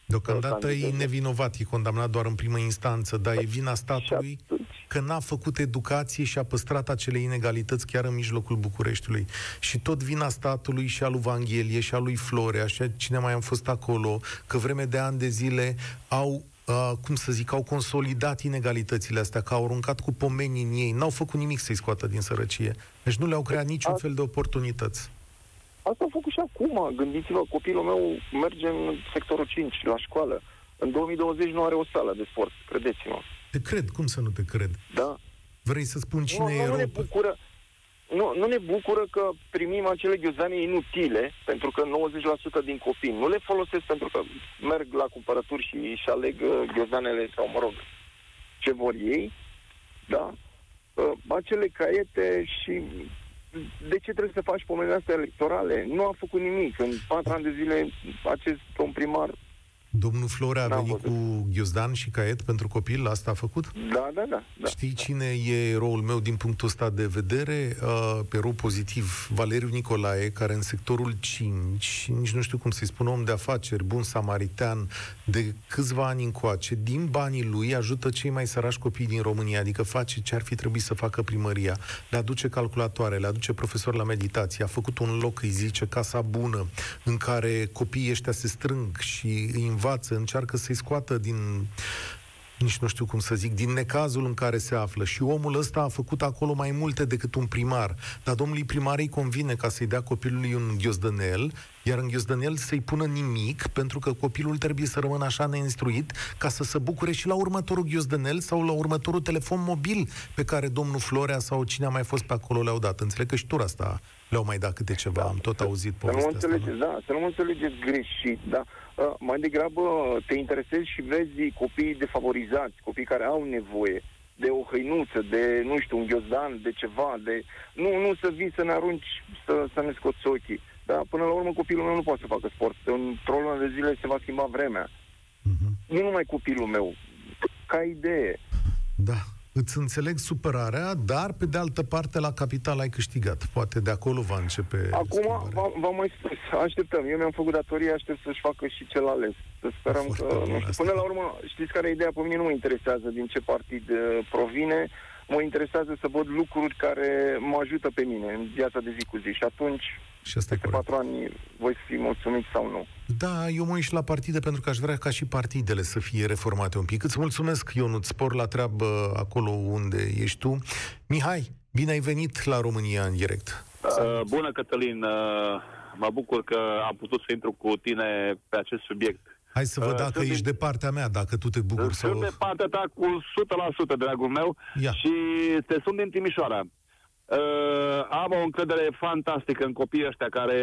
Speaker 2: Deocamdată e nevinovat, e condamnat doar în primă instanță, dar e vina statului...
Speaker 8: Și atunci,
Speaker 2: că n-a făcut educație și a păstrat acele inegalități chiar în mijlocul Bucureștiului. Și tot vina statului și a lui Vanghelie și a lui Florea și a cine mai am fost acolo, că vreme de ani de zile au uh, cum să zic, au consolidat inegalitățile astea, că au aruncat cu pomenii în ei, n-au făcut nimic să-i scoată din sărăcie. Deci nu le-au creat niciun fel de oportunități.
Speaker 8: Asta am făcut și acum. Gândiți-vă, copilul meu merge în sectorul 5 la școală. În 2020 nu are o sală de sport, credeți-mă.
Speaker 2: Te cred, cum să nu te cred?
Speaker 8: Da.
Speaker 2: Vrei să spun cine
Speaker 8: nu,
Speaker 2: e
Speaker 8: nu ne
Speaker 2: rău?
Speaker 8: bucură, nu, nu ne bucură că primim acele ghiozane inutile, pentru că 90% din copii nu le folosesc pentru că merg la cumpărături și își aleg uh, ghiozanele sau, mă rog, ce vor ei, da? Uh, acele caiete și de ce trebuie să faci pomenile astea electorale? Nu a făcut nimic. În patru ani de zile acest domn primar
Speaker 2: Domnul Florea a
Speaker 8: N-am
Speaker 2: venit
Speaker 8: văzut.
Speaker 2: cu ghiozdan și caiet pentru copil, asta a făcut?
Speaker 8: Da, da, da. da.
Speaker 2: Știi cine e eroul meu din punctul ăsta de vedere? Uh, erou pozitiv, Valeriu Nicolae, care în sectorul 5, nici nu știu cum să-i spun, om de afaceri, bun samaritan, de câțiva ani încoace, din banii lui ajută cei mai sărași copii din România, adică face ce ar fi trebuit să facă primăria. Le aduce calculatoare, le aduce profesor la meditație, a făcut un loc, îi zice, casa bună, în care copiii ăștia se strâng și îi învață, încearcă să-i scoată din nici nu știu cum să zic, din necazul în care se află. Și omul ăsta a făcut acolo mai multe decât un primar. Dar domnului primar îi convine ca să-i dea copilului un ghiozdănel, iar în ghiozdănel să-i pună nimic, pentru că copilul trebuie să rămână așa neinstruit ca să se bucure și la următorul ghiozdănel sau la următorul telefon mobil pe care domnul Florea sau cine a mai fost pe acolo le-au dat. Înțeleg că și tur asta le-au mai dat câte ceva. Am tot auzit
Speaker 8: Să nu mă
Speaker 2: povestea asta.
Speaker 8: înțelegeți, da, să nu mă înțelegeți greșit, da. Uh, mai degrabă te interesezi și vezi copiii defavorizați, copii care au nevoie de o hăinuță, de, nu știu, un ghiozdan, de ceva, de... Nu, nu să vii să ne arunci, să, să ne scoți ochii. Da, până la urmă copilul meu nu poate să facă sport. Într-o lună de zile se va schimba vremea.
Speaker 2: Mhm.
Speaker 8: Nu numai copilul meu, ca idee.
Speaker 2: Da, îți înțeleg supărarea, dar pe de altă parte la capital ai câștigat. Poate de acolo va începe
Speaker 8: Acum,
Speaker 2: schimbarea.
Speaker 8: v- v-am mai spus, așteptăm. Eu mi-am făcut datoria, aștept să-și facă și cel ales. Să sperăm
Speaker 2: Foarte
Speaker 8: că,
Speaker 2: bun
Speaker 8: nu știu,
Speaker 2: asta.
Speaker 8: până la urmă, știți care e ideea? Pe mine nu mă interesează din ce partid uh, provine, mă interesează să văd lucruri care mă ajută pe mine în viața de zi cu zi. Și atunci,
Speaker 2: Și asta e
Speaker 8: peste
Speaker 2: corect.
Speaker 8: patru ani, voi fi mulțumit sau nu.
Speaker 2: Da, eu mă uit și la partide pentru că aș vrea ca și partidele să fie reformate un pic. Îți mulțumesc, Ionut, spor la treabă acolo unde ești tu. Mihai, bine ai venit la România în direct.
Speaker 9: Uh, bună, Cătălin. Uh, mă bucur că am putut să intru cu tine pe acest subiect.
Speaker 2: Hai să văd
Speaker 9: Uh,
Speaker 2: dacă
Speaker 9: sunt
Speaker 2: ești
Speaker 9: din-
Speaker 2: de partea mea, dacă tu te bucuri
Speaker 9: Sunt
Speaker 2: sau...
Speaker 9: de partea ta cu 100%, dragul meu,
Speaker 2: Ia.
Speaker 9: și te sunt din Timișoara. Uh, am o încredere fantastică în copiii ăștia care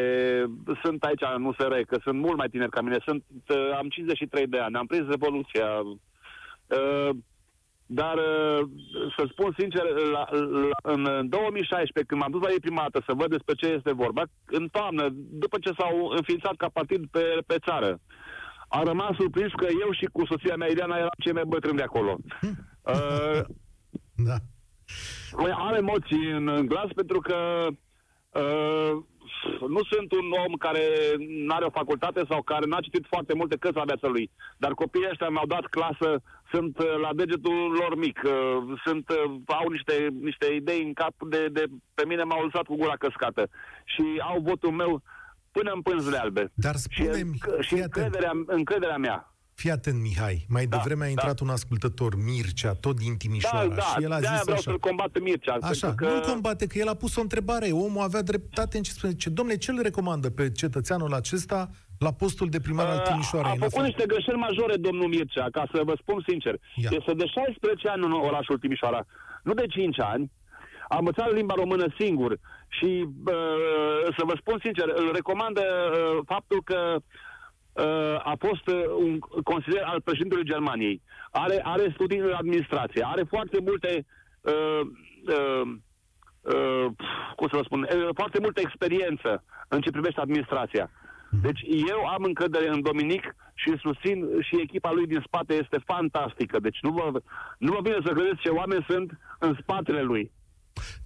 Speaker 9: sunt aici în USR, că sunt mult mai tineri ca mine. Sunt, uh, am 53 de ani, am prins Revoluția. Uh, dar, uh, să spun sincer, la, la, în 2016, când m-am dus la ei prima dată să văd despre ce este vorba, în toamnă, după ce s-au înființat ca partid pe, pe țară, am rămas surprins că eu și cu soția mea, Ileana, eram cei mai bătrâni de acolo. Uh, *laughs*
Speaker 2: Da.
Speaker 9: Băi, am emoții în, în glas pentru că uh, nu sunt un om care nu are o facultate sau care n-a citit foarte multe cărți la viața lui. Dar copiii ăștia mi-au dat clasă, sunt uh, la degetul lor mic, uh, sunt, uh, au niște, niște idei în cap de, de... Pe mine m-au lăsat cu gura căscată. Și au votul meu până în pânzele albe.
Speaker 2: Dar
Speaker 9: Și,
Speaker 2: spune-mi,
Speaker 9: și
Speaker 2: fii atent,
Speaker 9: încrederea, încrederea mea.
Speaker 2: fii atent, Mihai. Mai
Speaker 9: Da,
Speaker 2: devreme a
Speaker 9: da.
Speaker 2: intrat un ascultător, Mircea, tot din Timișoara,
Speaker 9: Da, da,
Speaker 2: și el a
Speaker 9: de-aia
Speaker 2: zis
Speaker 9: vreau
Speaker 2: așa.
Speaker 9: să-l combat pe Mircea.
Speaker 2: Așa,
Speaker 9: pentru că...
Speaker 2: nu combate, că el a pus o întrebare. Omul avea dreptate în ce spune. Ce, domnule, ce îl recomandă pe cetățeanul acesta la postul de primar al
Speaker 9: Uh,
Speaker 2: Timișoarei?
Speaker 9: A
Speaker 2: în
Speaker 9: făcut
Speaker 2: afară?
Speaker 9: niște greșeli majore, domnul Mircea, ca să vă spun sincer.
Speaker 2: Ia.
Speaker 9: Este de 16 ani în orașul Timișoara, nu de 5 ani. A învățat limba română singur și, uh, să vă spun sincer, îl recomandă uh, faptul că uh, a fost uh, un consilier al președintelui Germaniei. Are, are studii în administrație, are foarte multe uh, uh, uh, cum să vă spun, uh, foarte multă experiență în ce privește administrația. Deci eu am încredere în Dominic și îl susțin și echipa lui din spate este fantastică. Deci nu vă, nu vă vine să credeți ce oameni sunt în spatele lui.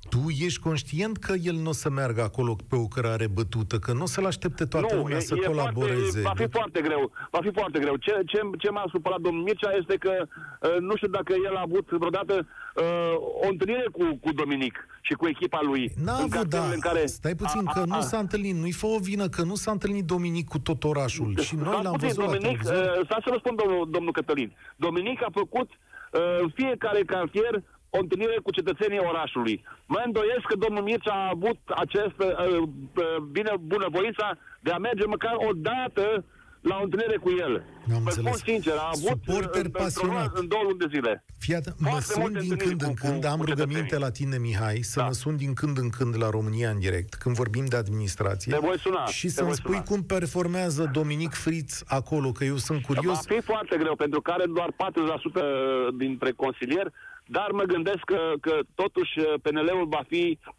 Speaker 2: Tu ești conștient că el nu o să meargă acolo pe o cărare bătută, că nu o să-l aștepte toată
Speaker 9: nu,
Speaker 2: lumea
Speaker 9: e,
Speaker 2: să
Speaker 9: e
Speaker 2: colaboreze.
Speaker 9: Foarte, va fi foarte greu. Va fi foarte greu. Ce, ce, ce m-a supărat domnul Mircea este că uh, nu știu dacă el a avut vreodată uh, o întâlnire cu, cu Dominic și cu echipa lui.
Speaker 2: N-a
Speaker 9: în
Speaker 2: avut, da.
Speaker 9: în care...
Speaker 2: Stai puțin,
Speaker 9: a,
Speaker 2: că
Speaker 9: a,
Speaker 2: nu
Speaker 9: a,
Speaker 2: s-a întâlnit. Nu-i fă o vină că nu s-a întâlnit Dominic cu tot orașul. Și noi
Speaker 9: Stați
Speaker 2: l-am
Speaker 9: puțin,
Speaker 2: văzut la
Speaker 9: Dominic,
Speaker 2: televizor.
Speaker 9: uh, stați să răspund domnul, domnul Cătălin. Dominic a făcut uh, în fiecare cartier o întâlnire cu cetățenii orașului. Mă îndoiesc că domnul Mircea a avut această uh, uh, bine bunăvoința de a merge măcar o dată la o întâlnire cu el.
Speaker 2: Am
Speaker 9: Vă spun
Speaker 2: înțeles.
Speaker 9: sincer, a avut
Speaker 2: Suporter
Speaker 9: uh,
Speaker 2: pasionat.
Speaker 9: într-o lună, în două luni de zile.
Speaker 2: Fii atent, mă
Speaker 9: Foarte
Speaker 2: sun
Speaker 9: multe
Speaker 2: din
Speaker 9: întâlniri
Speaker 2: când în
Speaker 9: cu-
Speaker 2: când,
Speaker 9: cu-
Speaker 2: am
Speaker 9: cu
Speaker 2: rugăminte
Speaker 9: cetățenii.
Speaker 2: la tine, Mihai, să
Speaker 9: Da.
Speaker 2: mă sun din când în când la România în direct, când vorbim de administrație.
Speaker 9: Te voi suna,
Speaker 2: Și
Speaker 9: te
Speaker 2: să-mi
Speaker 9: voi
Speaker 2: spui
Speaker 9: suna.
Speaker 2: cum performează Dominic Fritz acolo, că eu sunt curios.
Speaker 9: Va fi foarte greu, pentru că are doar 40% dintre consilieri, dar mă gândesc că, că totuși PNL-ul va fi uh,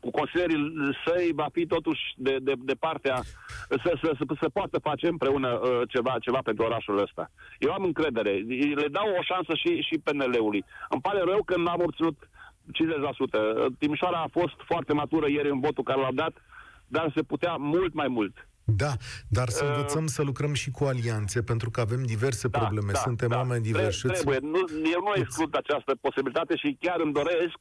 Speaker 9: cu consilierii săi va fi totuși de, de, de partea să, să, să, să poată face împreună uh, ceva, ceva pentru orașul ăsta. Eu am încredere. Le dau o șansă și, și PNL-ului. Îmi pare rău că n-am obținut 50%. Timișoara a fost foarte matură ieri în votul care l-a dat, dar se putea mult mai mult.
Speaker 2: Da, dar să
Speaker 9: Uh,
Speaker 2: învățăm să lucrăm și cu alianțe, pentru că avem diverse
Speaker 9: Da,
Speaker 2: probleme.
Speaker 9: da,
Speaker 2: Suntem
Speaker 9: da.
Speaker 2: oameni
Speaker 9: Tre-
Speaker 2: diversi. Îți-
Speaker 9: Trebuie. Nu, eu nu exclud această posibilitate și chiar îmi doresc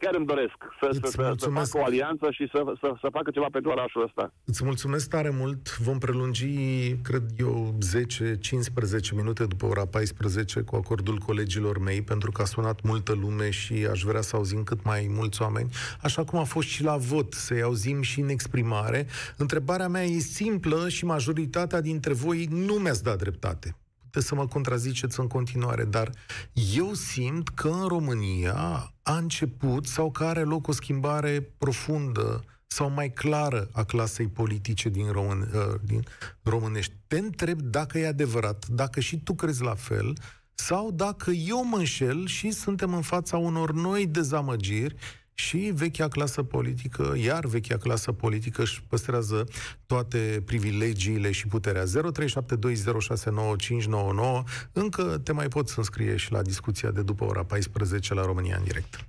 Speaker 9: chiar îmi doresc să,
Speaker 2: Îți
Speaker 9: să, să, să
Speaker 2: mulțumesc.
Speaker 9: facă o alianță și să, să, să facă ceva pentru orașul ăsta.
Speaker 2: Îți mulțumesc tare mult. Vom prelungi, cred eu, 10-15 minute după ora 14 cu acordul colegilor mei, pentru că a sunat multă lume și aș vrea să auzim cât mai mulți oameni, așa cum a fost și la vot, să-i auzim și în exprimare. Întrebarea mea e simplă și majoritatea dintre voi nu mi-ați dat dreptate. Puteți să mă contraziceți în continuare, dar eu simt că în România a început sau că are loc o schimbare profundă sau mai clară a clasei politice din, român, uh, din românești. Te întreb dacă e adevărat, dacă și tu crezi la fel, sau dacă eu mă înșel și suntem în fața unor noi dezamăgiri și vechea clasă politică, iar vechea clasă politică își păstrează toate privilegiile și puterea. 0372069599 Încă te mai poți înscrie și la discuția de după ora 14 la România în direct.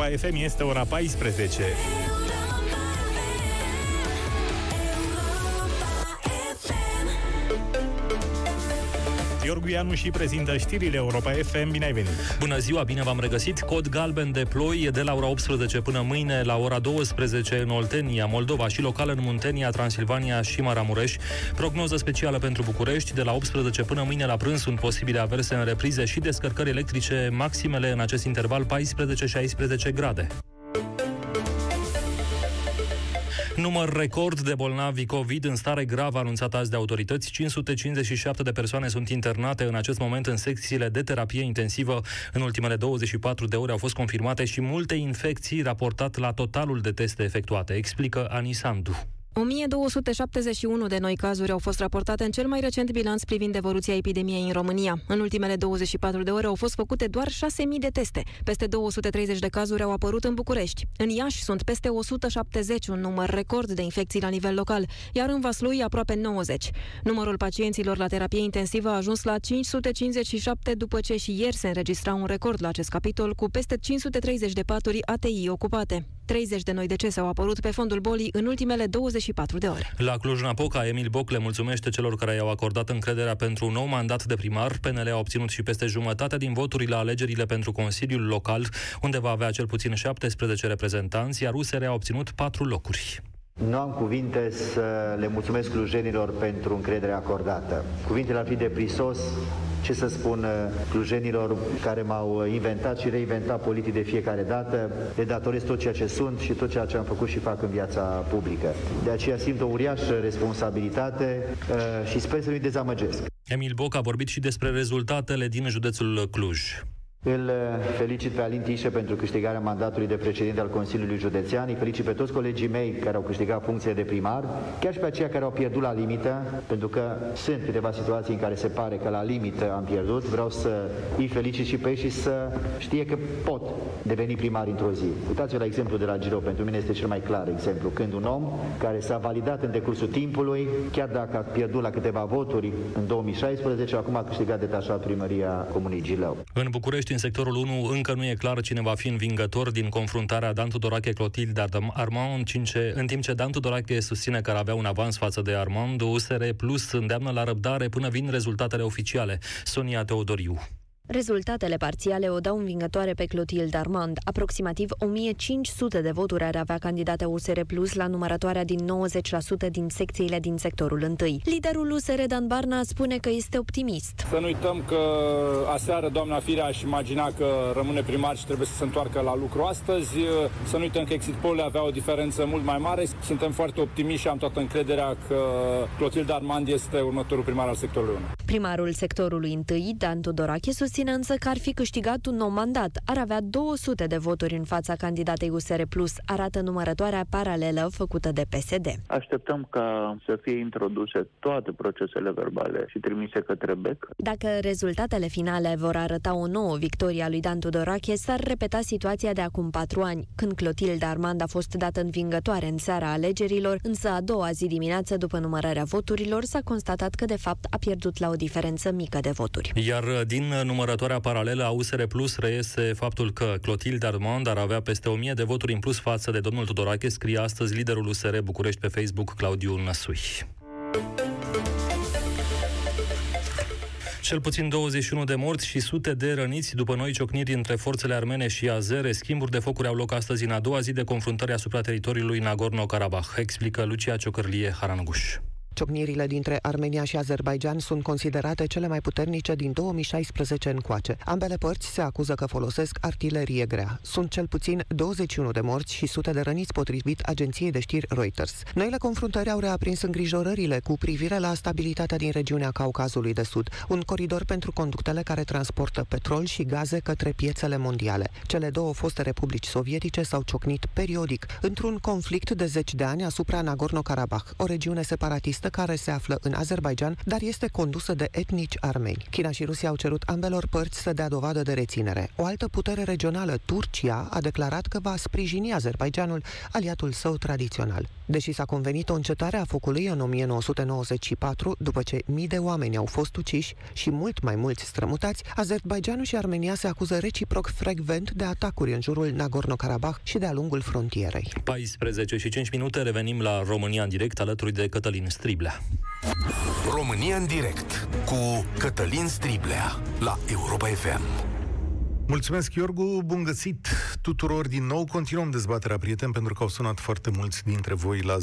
Speaker 10: FM este ora 14. Gheorghe Ianu și prezintă știrile Europa FM. Bine ai venit!
Speaker 11: Bună ziua, bine v-am regăsit! Cod galben de ploi de la ora 18 până mâine la ora 12 în Oltenia, Moldova și local în Muntenia, Transilvania și Maramureș. Prognoză specială pentru București de la 18 până mâine la prânz sunt posibile averse în reprize și descărcări electrice, maximele în acest interval 14-16 grade. Număr record de bolnavi COVID în stare gravă anunțat azi de autorități. 557 de persoane sunt internate în acest moment în secțiile de terapie intensivă. În ultimele 24 de ore au fost confirmate și multe infecții raportat la totalul de teste efectuate, explică Anisandu.
Speaker 12: 1271 de noi cazuri au fost raportate în cel mai recent bilanț privind evoluția epidemiei în România. În ultimele 24 de ore au fost făcute doar 6.000 de teste. Peste 230 de cazuri au apărut în București. În Iași sunt peste 170, un număr record de infecții la nivel local, iar în Vaslui aproape 90. Numărul pacienților la terapie intensivă a ajuns la 557 după ce și ieri se înregistra un record la acest capitol cu peste 530 de paturi ATI ocupate. 30 de noi decese au apărut pe fondul bolii în ultimele 24 de ore.
Speaker 11: La Cluj-Napoca, Emil Boc le mulțumește celor care i-au acordat încrederea pentru un nou mandat de primar. PNL a obținut și peste jumătate din voturi la alegerile pentru Consiliul Local, unde va avea cel puțin 17 reprezentanți, iar USR a obținut 4 locuri.
Speaker 13: Nu am cuvinte să le mulțumesc clujenilor pentru încrederea acordată. Cuvintele ar fi de prisos, ce să spun clujenilor care m-au inventat și reinventat politic de fiecare dată, le datorez tot ceea ce sunt și tot ceea ce am făcut și fac în viața publică. De aceea simt o uriașă responsabilitate uh, și sper să nu-i dezamăgesc.
Speaker 11: Emil Boc a vorbit și despre rezultatele din județul Cluj.
Speaker 13: Îl felicit pe Alin Tișe pentru câștigarea mandatului de președinte al Consiliului Județean. Îi felicit pe toți colegii mei care au câștigat funcție de primar, chiar și pe aceia care au pierdut la limită, pentru că sunt câteva situații în care se pare că la limită am pierdut. Vreau să îi felicit și pe ei și să știe că pot deveni primar într-o zi. Uitați-vă la exemplu de la Giro, pentru mine este cel mai clar exemplu. Când un om care s-a validat în decursul timpului, chiar dacă a pierdut la câteva voturi în 2016, acum a câștigat detașat primăria Comunei Gilău.
Speaker 11: În București în sectorul 1 încă nu e clar cine va fi învingător din confruntarea Dan Tudorache Clotilde Armand, în timp ce Dan Tudorache susține că ar avea un avans față de Armand, USR Plus îndeamnă la răbdare până vin rezultatele oficiale. Sonia Teodoriu.
Speaker 14: Rezultatele parțiale o dau învingătoare pe Clotilde Armand. Aproximativ 1500 de voturi ar avea candidate USR Plus la numărătoarea din 90% din secțiile din sectorul întâi. Liderul USR Dan Barna spune că este optimist.
Speaker 15: Să nu uităm că aseară doamna Firea aș imagina că rămâne primar și trebuie să se întoarcă la lucru astăzi. Să nu uităm că exit poll avea o diferență mult mai mare. Suntem foarte optimiști și am toată încrederea că Clotilde Armand este următorul primar al sectorului 1.
Speaker 14: Primarul sectorului întâi, Dan Tudorache, susține însă că ar fi câștigat un nou mandat. Ar avea 200 de voturi în fața candidatei USR Plus, arată numărătoarea paralelă făcută de PSD.
Speaker 16: Așteptăm ca să fie introduse toate procesele verbale și trimise către BEC.
Speaker 14: Dacă rezultatele finale vor arăta o nouă victorie a lui Dan Tudorache, s-ar repeta situația de acum patru ani, când Clotilde Armand a fost dată învingătoare în seara alegerilor, însă a doua zi dimineață după numărarea voturilor s-a constatat că de fapt a pierdut la o diferență mică de voturi.
Speaker 11: Iar din numărătoarea paralelă a USR Plus reiese faptul că Clotilde Armand ar avea peste 1000 de voturi în plus față de domnul Tudorache, scrie astăzi liderul USR București pe Facebook, Claudiu Năsui. Cel puțin 21 de morți și sute de răniți după noi ciocniri între forțele armene și azere. Schimburi de focuri au loc astăzi în a doua zi de confruntări asupra teritoriului Nagorno-Karabakh, explică Lucia Ciocărlie Haranguș.
Speaker 17: Ciocnirile dintre Armenia și Azerbaijan sunt considerate cele mai puternice din 2016 încoace. Ambele părți se acuză că folosesc artilerie grea. Sunt cel puțin 21 de morți și sute de răniți potrivit agenției de știri Reuters. Noile confruntări au reaprins îngrijorările cu privire la stabilitatea din regiunea Caucazului de Sud, un coridor pentru conductele care transportă petrol și gaze către piețele mondiale. Cele două foste republici sovietice s-au ciocnit periodic într-un conflict de zeci de ani asupra Nagorno-Karabakh, o regiune separatistă separatiste care se află în Azerbaijan, dar este condusă de etnici armeni. China și Rusia au cerut ambelor părți să dea dovadă de reținere. O altă putere regională, Turcia, a declarat că va sprijini Azerbaijanul, aliatul său tradițional. Deși s-a convenit o încetare a focului în 1994, după ce mii de oameni au fost uciși și mult mai mulți strămutați, Azerbaijanul și Armenia se acuză reciproc frecvent de atacuri în jurul Nagorno-Karabakh și de-a lungul frontierei.
Speaker 11: 14 și 5 minute revenim la România în direct alături de Cătălin Striblea.
Speaker 1: România în direct cu Cătălin Striblea la Europa FM.
Speaker 2: Mulțumesc, Iorgu, bun găsit tuturor din nou. Continuăm dezbaterea, prieteni, pentru că au sunat foarte mulți dintre voi la 0372069599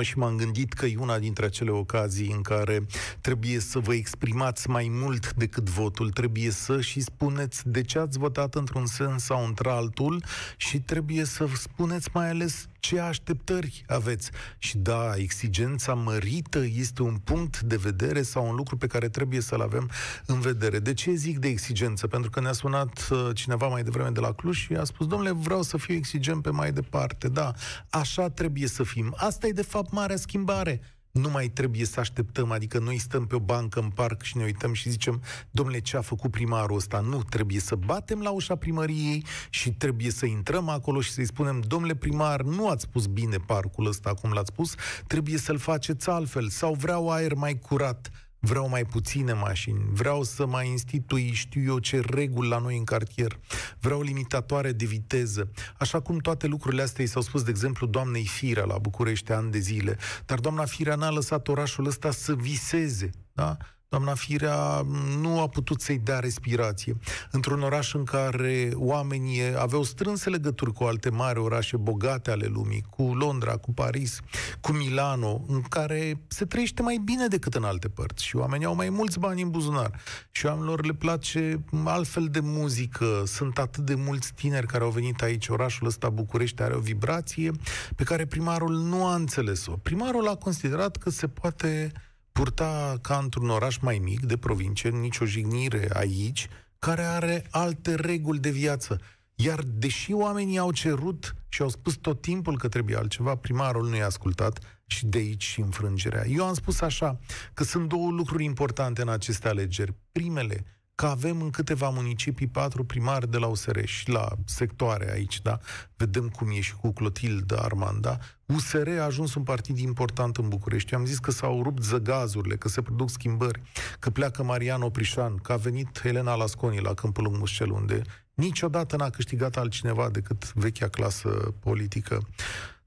Speaker 2: și m-am gândit că e una dintre acele ocazii în care trebuie să vă exprimați mai mult decât votul, trebuie să și spuneți de ce ați votat într-un sens sau într-altul și trebuie să spuneți mai ales ce așteptări aveți. Și da, exigența mărită este un punct de vedere sau un lucru pe care trebuie să-l avem în vedere. De ce zic de exigență? Pentru că ne-a sunat uh, cineva mai devreme de la Cluj și a spus, domnule, vreau să fiu exigent pe mai departe. Da, așa trebuie să fim. Asta e de fapt marea schimbare nu mai trebuie să așteptăm, adică noi stăm pe o bancă în parc și ne uităm și zicem, domnule, ce a făcut primarul ăsta? Nu, trebuie să batem la ușa primăriei și trebuie să intrăm acolo și să-i spunem, domnule primar, nu ați spus bine parcul ăsta cum l-ați spus, trebuie să-l faceți altfel sau vreau aer mai curat vreau mai puține mașini, vreau să mai institui, știu eu ce reguli la noi în cartier, vreau limitatoare de viteză. Așa cum toate lucrurile astea i s-au spus, de exemplu, doamnei Firea la București ani de zile, dar doamna Firea n-a lăsat orașul ăsta să viseze, da? Doamna Firea nu a putut să-i dea respirație. Într-un oraș în care oamenii aveau strânse legături cu alte mari orașe bogate ale lumii, cu Londra, cu Paris, cu Milano, în care se trăiește mai bine decât în alte părți și oamenii au mai mulți bani în buzunar și oamenilor le place altfel de muzică. Sunt atât de mulți tineri care au venit aici. Orașul ăsta, București, are o vibrație pe care primarul nu a înțeles-o. Primarul a considerat că se poate purta ca într-un oraș mai mic de provincie, nicio jignire aici, care are alte reguli de viață. Iar deși oamenii au cerut și au spus tot timpul că trebuie altceva, primarul nu i-a ascultat și de aici și înfrângerea. Eu am spus așa, că sunt două lucruri importante în aceste alegeri. Primele, că avem în câteva municipii patru primari de la USR și la sectoare aici, da? Vedem cum e și cu Clotilde Armanda. USR a ajuns un partid important în București. Am zis că s-au rupt zăgazurile, că se produc schimbări, că pleacă Marian Oprișan, că a venit Elena Lasconi la Câmpul Lung Mușcel, unde niciodată n-a câștigat altcineva decât vechea clasă politică.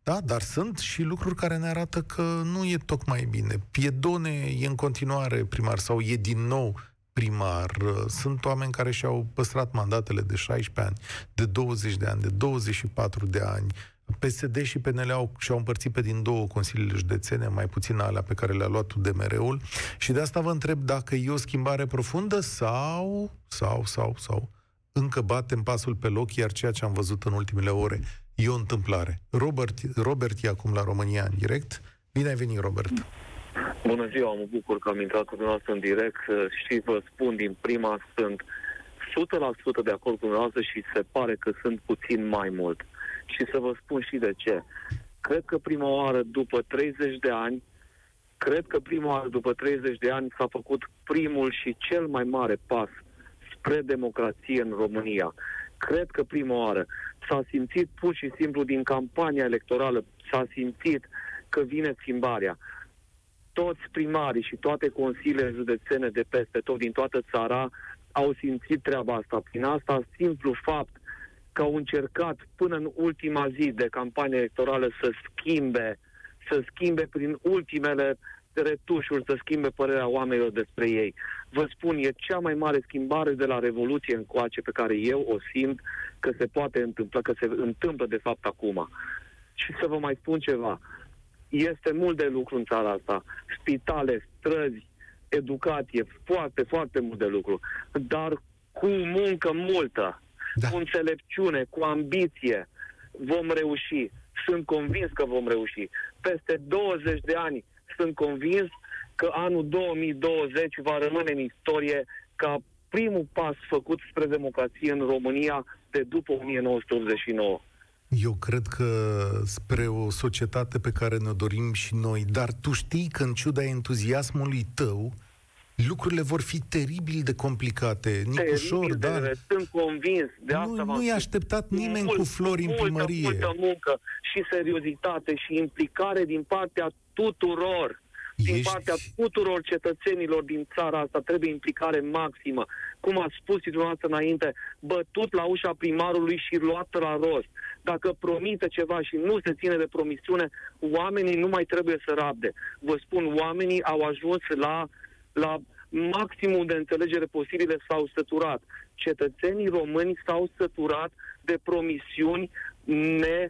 Speaker 2: Da, dar sunt și lucruri care ne arată că nu e tocmai bine. Piedone e în continuare primar sau e din nou primar, sunt oameni care și-au păstrat mandatele de 16 ani, de 20 de ani, de 24 de ani. PSD și PNL au, și-au împărțit pe din două consiliile județene, mai puțin alea pe care le-a luat UDMR-ul și de asta vă întreb dacă e o schimbare profundă sau, sau, sau, sau încă batem pasul pe loc, iar ceea ce am văzut în ultimele ore e o întâmplare. Robert, Robert e acum la România în direct. Bine ai venit, Robert!
Speaker 18: Bună ziua, mă bucur că am intrat cu dumneavoastră în direct și vă spun din prima, sunt 100% de acord cu dumneavoastră și se pare că sunt puțin mai mult. Și să vă spun și de ce. Cred că prima oară după 30 de ani, cred că prima oară după 30 de ani s-a făcut primul și cel mai mare pas spre democrație în România. Cred că prima oară s-a simțit pur și simplu din campania electorală, s-a simțit că vine schimbarea toți primarii și toate consiliile județene de peste tot, din toată țara, au simțit treaba asta. Prin asta, simplu fapt că au încercat până în ultima zi de campanie electorală să schimbe, să schimbe prin ultimele retușuri, să schimbe părerea oamenilor despre ei. Vă spun, e cea mai mare schimbare de la Revoluție încoace pe care eu o simt că se poate întâmpla, că se întâmplă de fapt acum. Și să vă mai spun ceva este mult de lucru în țara asta. Spitale, străzi, educație, foarte, foarte mult de lucru. Dar cu muncă multă, da. cu înțelepciune, cu ambiție, vom reuși. Sunt convins că vom reuși. Peste 20 de ani sunt convins că anul 2020 va rămâne în istorie ca primul pas făcut spre democrație în România de după 1989.
Speaker 2: Eu cred că spre o societate pe care ne dorim și noi, dar tu știi că în ciuda entuziasmului tău, lucrurile vor fi teribil de complicate. Nicușor,
Speaker 18: da. Sunt convins. De
Speaker 2: nu,
Speaker 18: asta
Speaker 2: nu i-a așteptat nimeni mult, cu flori în primărie.
Speaker 18: Multă muncă și seriozitate și implicare din partea tuturor. Ești... Din partea tuturor cetățenilor din țara asta trebuie implicare maximă. Cum a spus și dumneavoastră înainte, bătut la ușa primarului și luat la rost. Dacă promite ceva și nu se ține de promisiune, oamenii nu mai trebuie să rabde. Vă spun, oamenii au ajuns la, la maximum de înțelegere posibile s-au săturat. Cetățenii români s-au săturat de promisiuni ne,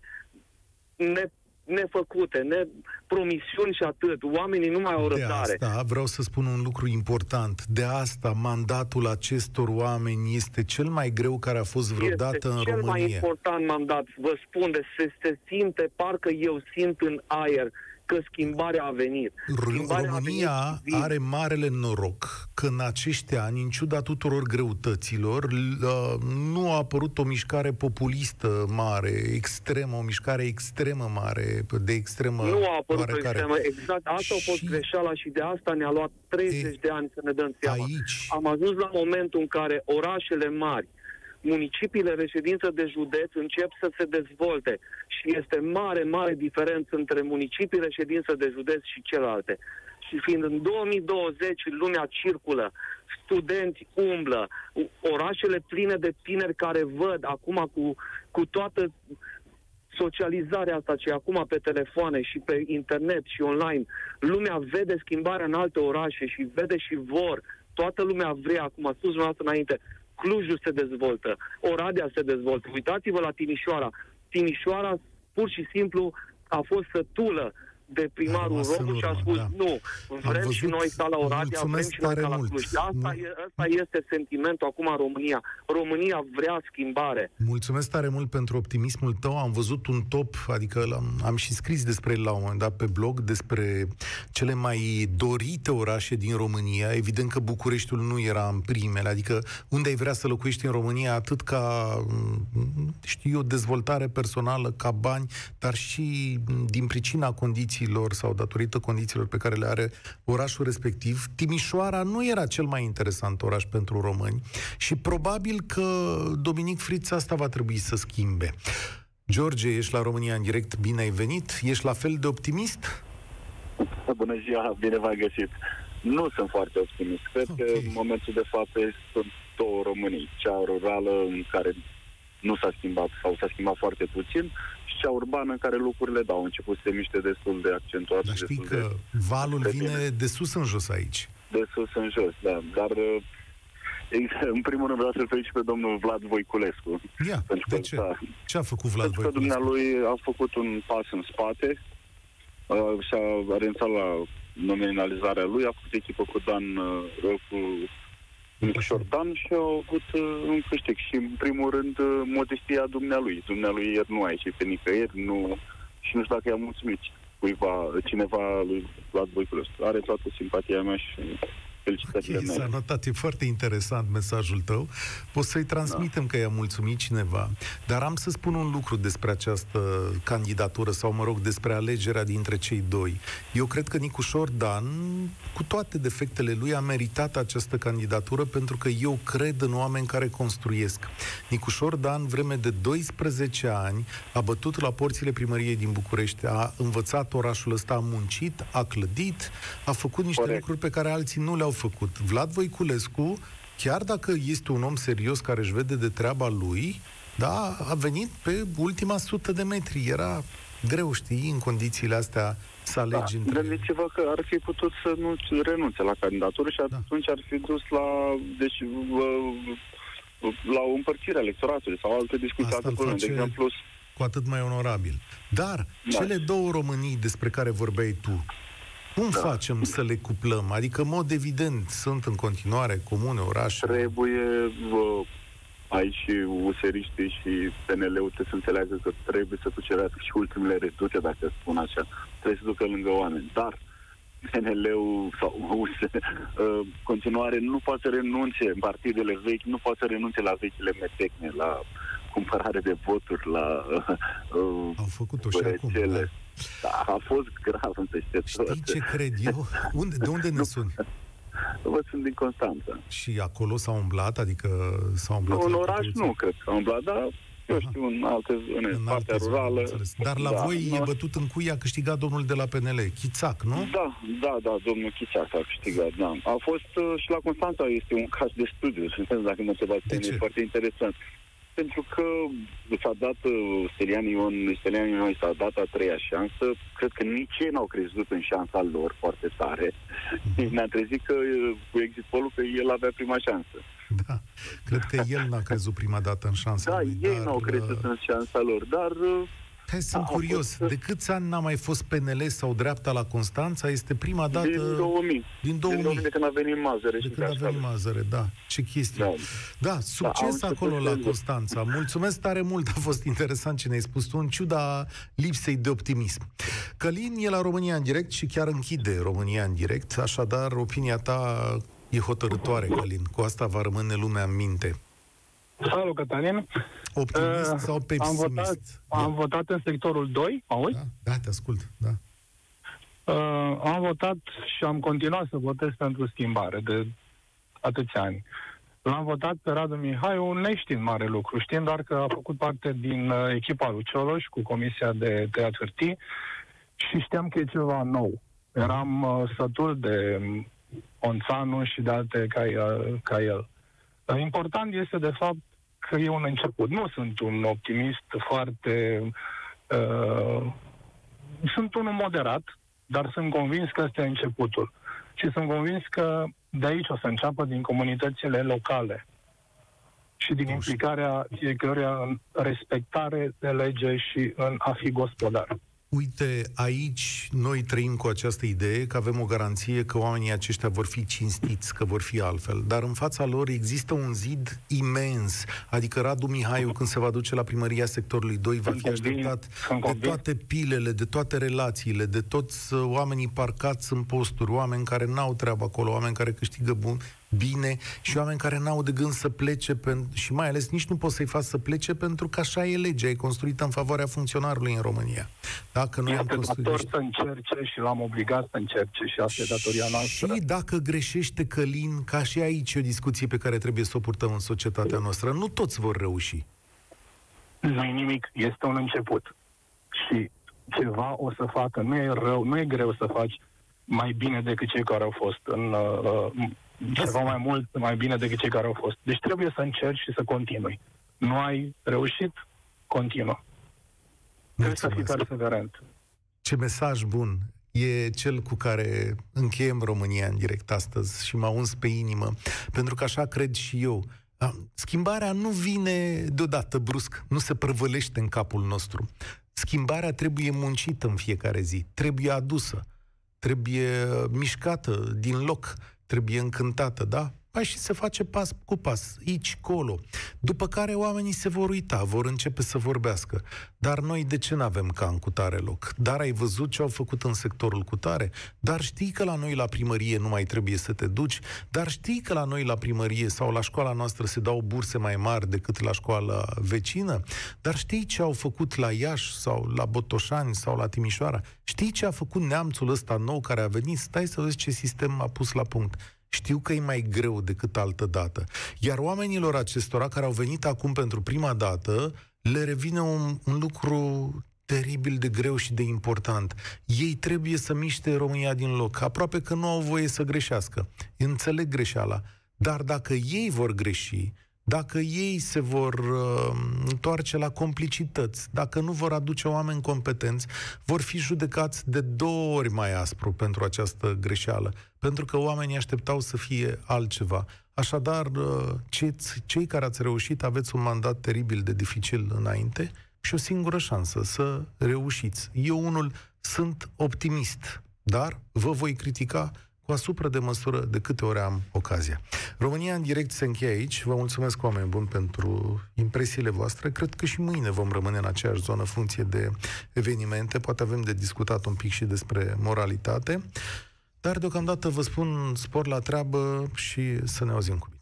Speaker 18: ne nefăcute, ne promisiuni și atât. Oamenii nu mai au răbdare.
Speaker 2: De asta vreau să spun un lucru important. De asta mandatul acestor oameni este cel mai greu care a fost vreodată
Speaker 18: este
Speaker 2: în
Speaker 18: cel
Speaker 2: România.
Speaker 18: mai important mandat. Vă spun de se, se simte, parcă eu simt în aer că schimbarea a venit.
Speaker 2: Schimbarea România a venit are marele noroc că în acești ani, în ciuda tuturor greutăților, nu a apărut o mișcare populistă mare, extremă, o mișcare extremă mare, de extremă
Speaker 18: Nu a apărut
Speaker 2: o
Speaker 18: extremă, exact. Asta și... a fost greșeala și de asta ne-a luat 30 e, de ani să ne dăm seama.
Speaker 2: Aici...
Speaker 18: Am ajuns la momentul în care orașele mari, municipiile reședință de județ încep să se dezvolte și este mare, mare diferență între municipii reședință de județ și celelalte. Și fiind în 2020 lumea circulă, studenți umblă, orașele pline de tineri care văd acum cu, cu toată socializarea asta ce acum pe telefoane și pe internet și online, lumea vede schimbarea în alte orașe și vede și vor. Toată lumea vrea, cum a spus dumneavoastră înainte, Clujul se dezvoltă, Oradea se dezvoltă. Uitați-vă la Timișoara. Timișoara pur și simplu a fost sătulă de primarul Robu și a spus da. nu, vrem văzut, și noi ca la Oradea, vrem și noi ca la Cluj. Asta, e, asta este sentimentul acum în România. România vrea schimbare.
Speaker 2: Mulțumesc tare mult pentru optimismul tău. Am văzut un top, adică am, am și scris despre el la un moment dat pe blog, despre cele mai dorite orașe din România. Evident că Bucureștiul nu era în primele, adică unde ai vrea să locuiești în România, atât ca, știu eu, dezvoltare personală, ca bani, dar și din pricina condiției condițiilor sau datorită condițiilor pe care le are orașul respectiv, Timișoara nu era cel mai interesant oraș pentru români și probabil că Dominic Friț asta va trebui să schimbe. George, ești la România în direct, bine ai venit. Ești la fel de optimist?
Speaker 19: Bună ziua, bine v-am găsit. Nu sunt foarte optimist. Cred okay. că în momentul de față sunt două Românii. Cea rurală în care nu s-a schimbat sau s-a schimbat foarte puțin cea urbană în care lucrurile, da, au început să se miște destul de accentuat.
Speaker 2: Dar știi
Speaker 19: destul
Speaker 2: că de, valul de vine bine. de sus în jos aici.
Speaker 19: De sus în jos, da. Dar *laughs* în primul rând vreau să-l felicit pe domnul Vlad Voiculescu.
Speaker 2: Ia, pentru de că, ce? Da, ce a făcut Vlad
Speaker 19: pentru
Speaker 2: Voiculescu?
Speaker 19: Pentru că dumnealui a făcut un pas în spate uh, și a renunțat la nominalizarea lui, a făcut echipă cu Dan, uh, cu Micșor Dan și au avut uh, un câștig. Și, în primul rând, uh, modestia dumnealui. Dumnealui ieri nu a ieșit pe nicăieri, nu... și nu știu dacă i-a mulțumit cuiva, cineva lui Vlad Voiculescu. Are toată simpatia mea și felicitările okay,
Speaker 2: mele. S-a notat, e foarte interesant mesajul tău. Poți să-i transmitem da. că i-a mulțumit cineva. Dar am să spun un lucru despre această candidatură, sau mă rog, despre alegerea dintre cei doi. Eu cred că Nicușor Dan, cu toate defectele lui, a meritat această candidatură pentru că eu cred în oameni care construiesc. Nicușor Dan, vreme de 12 ani, a bătut la porțile primăriei din București, a învățat orașul ăsta, a muncit, a clădit, a făcut niște Corect. lucruri pe care alții nu le-au făcut. Vlad Voiculescu, chiar dacă este un om serios care își vede de treaba lui, da, a venit pe ultima sută de metri. Era greu, știi, în condițiile astea să alegi da,
Speaker 19: între... Gândiți-vă că ar fi putut să nu renunțe la candidatură și da. atunci ar fi dus la, deci, la o împărțire electoratului sau alte discuții, alte
Speaker 2: probleme. De exemplu, cu atât mai onorabil. Dar da. cele două Românii despre care vorbeai tu, cum da. facem să le cuplăm? Adică, în mod evident, sunt în continuare comune, orașe.
Speaker 19: Trebuie bă, aici și useriștii și PNL-ul trebuie să înțeleagă că trebuie să cucerească și ultimele redute, dacă spun așa. Trebuie să ducă lângă oameni. Dar PNL-ul sau US, *laughs* uh, continuare nu poate să renunțe în partidele vechi, nu poate să renunțe la vechile metecne, la cumpărare de voturi la *laughs* uh,
Speaker 2: Au făcut-o și acum,
Speaker 19: rețele. Da, a fost grav în peste tot.
Speaker 2: Știi ce cred eu? Unde, de unde ne suni?
Speaker 19: Vă sunt din Constanța.
Speaker 2: Și acolo s-au umblat? Adică s-au umblat
Speaker 19: În
Speaker 2: la
Speaker 19: oraș
Speaker 2: Cucuruță?
Speaker 19: nu cred că am umblat, dar eu știu, în alte zone, în partea
Speaker 2: alte zone,
Speaker 19: rurală.
Speaker 2: înțeles. Dar la
Speaker 19: da,
Speaker 2: voi
Speaker 19: da.
Speaker 2: e bătut în cui a câștigat domnul de la PNL, Chițac, nu?
Speaker 19: Da, da, da, domnul Chițac a câștigat, da. A fost uh, și la Constanța este un caz de studiu, sunt dacă mă întrebați, pe mine, e foarte interesant. Pentru că s-a dat uh, Stelian Ion, Stelian Ion s-a dat a treia șansă, cred că nici ei n-au crezut în șansa lor foarte tare. *laughs* Deci ne-a trezit că uh, cu exit poll că el avea prima șansă.
Speaker 2: Da. Cred că el n-a crezut prima dată în șansa
Speaker 19: Da,
Speaker 2: lui,
Speaker 19: ei
Speaker 2: dar,
Speaker 19: n-au crezut în șansa lor, dar... uh,
Speaker 2: Hai, sunt
Speaker 19: a
Speaker 2: curios.
Speaker 19: fost-
Speaker 2: De câți ani n-a mai fost PNL sau dreapta la Constanța? Este prima dată...
Speaker 19: Din 2000.
Speaker 2: Din 2000.
Speaker 19: Din 2000 de când a venit Mazăre
Speaker 2: De
Speaker 19: și
Speaker 2: când a
Speaker 19: Gașpar.
Speaker 2: venit Mazăre, da. Ce chestie. Da, da
Speaker 19: au
Speaker 2: succes
Speaker 19: început
Speaker 2: acolo la
Speaker 19: să-
Speaker 2: Constanța. Mulțumesc tare mult, a fost interesant ce ne-ai spus tu, în ciuda lipsei de optimism. Călin e la România în direct și chiar închide România în direct, așadar opinia ta e hotărătoare, Călin. Cu asta va rămâne lumea în minte.
Speaker 20: Salut, Cătălin.
Speaker 2: Optimist sau
Speaker 20: Am
Speaker 2: pesimist?
Speaker 20: votat, am votat în sectorul 2, auzi?
Speaker 2: Da, da, te ascult, da.
Speaker 20: Uh, am votat și am continuat să votez pentru schimbare de atâția ani. L-am votat pe Radu Mihaiu neștiind mare lucru, știind doar că a făcut parte din uh, echipa lui Cioloș cu Comisia de Tăiat Hârtii și știam că e ceva nou. Eram uh, sătul de um, Onțanu și de alte ca, uh, ca el. Uh, Important este, de fapt, că e un început. Nu sunt un optimist foarte... Uh, sunt unul moderat, dar sunt convins că ăsta e începutul. Și sunt convins că de aici o să înceapă din comunitățile locale și din implicarea fiecăruia în respectare de lege și în a fi gospodar.
Speaker 2: Uite, aici noi trăim cu această idee că avem o garanție că oamenii aceștia vor fi cinstiți, că vor fi altfel. Dar în fața lor există un zid imens. Adică Radu Mihaiu, când se va duce la primăria sectorului 2, va fi așteptat de toate pilele, de toate relațiile, de toți uh, oamenii parcați în posturi, oameni care n-au treabă acolo, oameni care câștigă bun, bine și oameni care n-au de gând să plece pen- și mai ales nici nu poți să-i faci să plece pentru că așa e legea, e construită în favoarea funcționarului în România. Dacă noi am
Speaker 20: Este
Speaker 2: construit
Speaker 20: dator să încerce și l-am obligat să încerce și asta e datoria noastră.
Speaker 2: și dacă greșește Călin, ca și aici e o discuție pe care trebuie să o purtăm în societatea noastră. Nu toți vor reuși.
Speaker 20: nu e nimic, este un început. Și ceva o să facă, nu e rău, nu e greu să faci mai bine decât cei care au fost în uh, ceva mai mult, mai bine decât cei care au fost. Deci trebuie să încerci și să continui. Nu ai reușit, continuă. Trebuie să fii perseverent.
Speaker 2: Ce mesaj bun e cel cu care încheiem România în direct astăzi și m-a uns pe inimă, pentru că așa cred și eu. A, Schimbarea nu vine deodată brusc, nu se prăvălește în capul nostru. Schimbarea trebuie muncită în fiecare zi, trebuie adusă, trebuie mișcată din loc, trebuie încântată, da? Păi și se face pas cu pas, aici, colo. După care oamenii se vor uita, vor începe să vorbească. Dar noi de ce nu avem ca în cutare loc? Dar ai văzut ce au făcut în sectorul cutare? Dar știi că la noi la primărie nu mai trebuie să te duci? Dar știi că la noi la primărie sau la școala noastră se dau burse mai mari decât la școala vecină? Dar știi ce au făcut la Iași sau la Botoșani sau la Timișoara? Știi ce a făcut neamțul ăsta nou care a venit? Stai să vezi ce sistem a pus la punct. Știu că e mai greu decât altă dată. Iar oamenilor acestora care au venit acum pentru prima dată, le revine un, un lucru teribil de greu și de important. Ei trebuie să miște România din loc. Aproape că nu au voie să greșească. Înțeleg greșeala. Dar dacă ei vor greși, dacă ei se vor uh, întoarce la complicități, dacă nu vor aduce oameni competenți, vor fi judecați de două ori mai aspru pentru această greșeală, pentru că oamenii așteptau să fie altceva. Așadar, uh, cei, cei care ați reușit aveți un mandat teribil de dificil înainte și o singură șansă să reușiți. Eu unul sunt optimist, dar vă voi critica cu asupra de măsură de câte ori am ocazia. România în direct se încheie aici. Vă mulțumesc, oameni buni, pentru impresiile voastre. Cred că și mâine vom rămâne în aceeași zonă funcție de evenimente. Poate avem de discutat un pic și despre moralitate. Dar deocamdată vă spun spor la treabă și să ne auzim cu bine.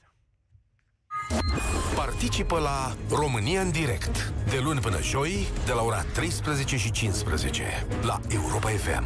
Speaker 1: Participă la România în direct de luni până joi de la ora 13 și 15 la Europa FM.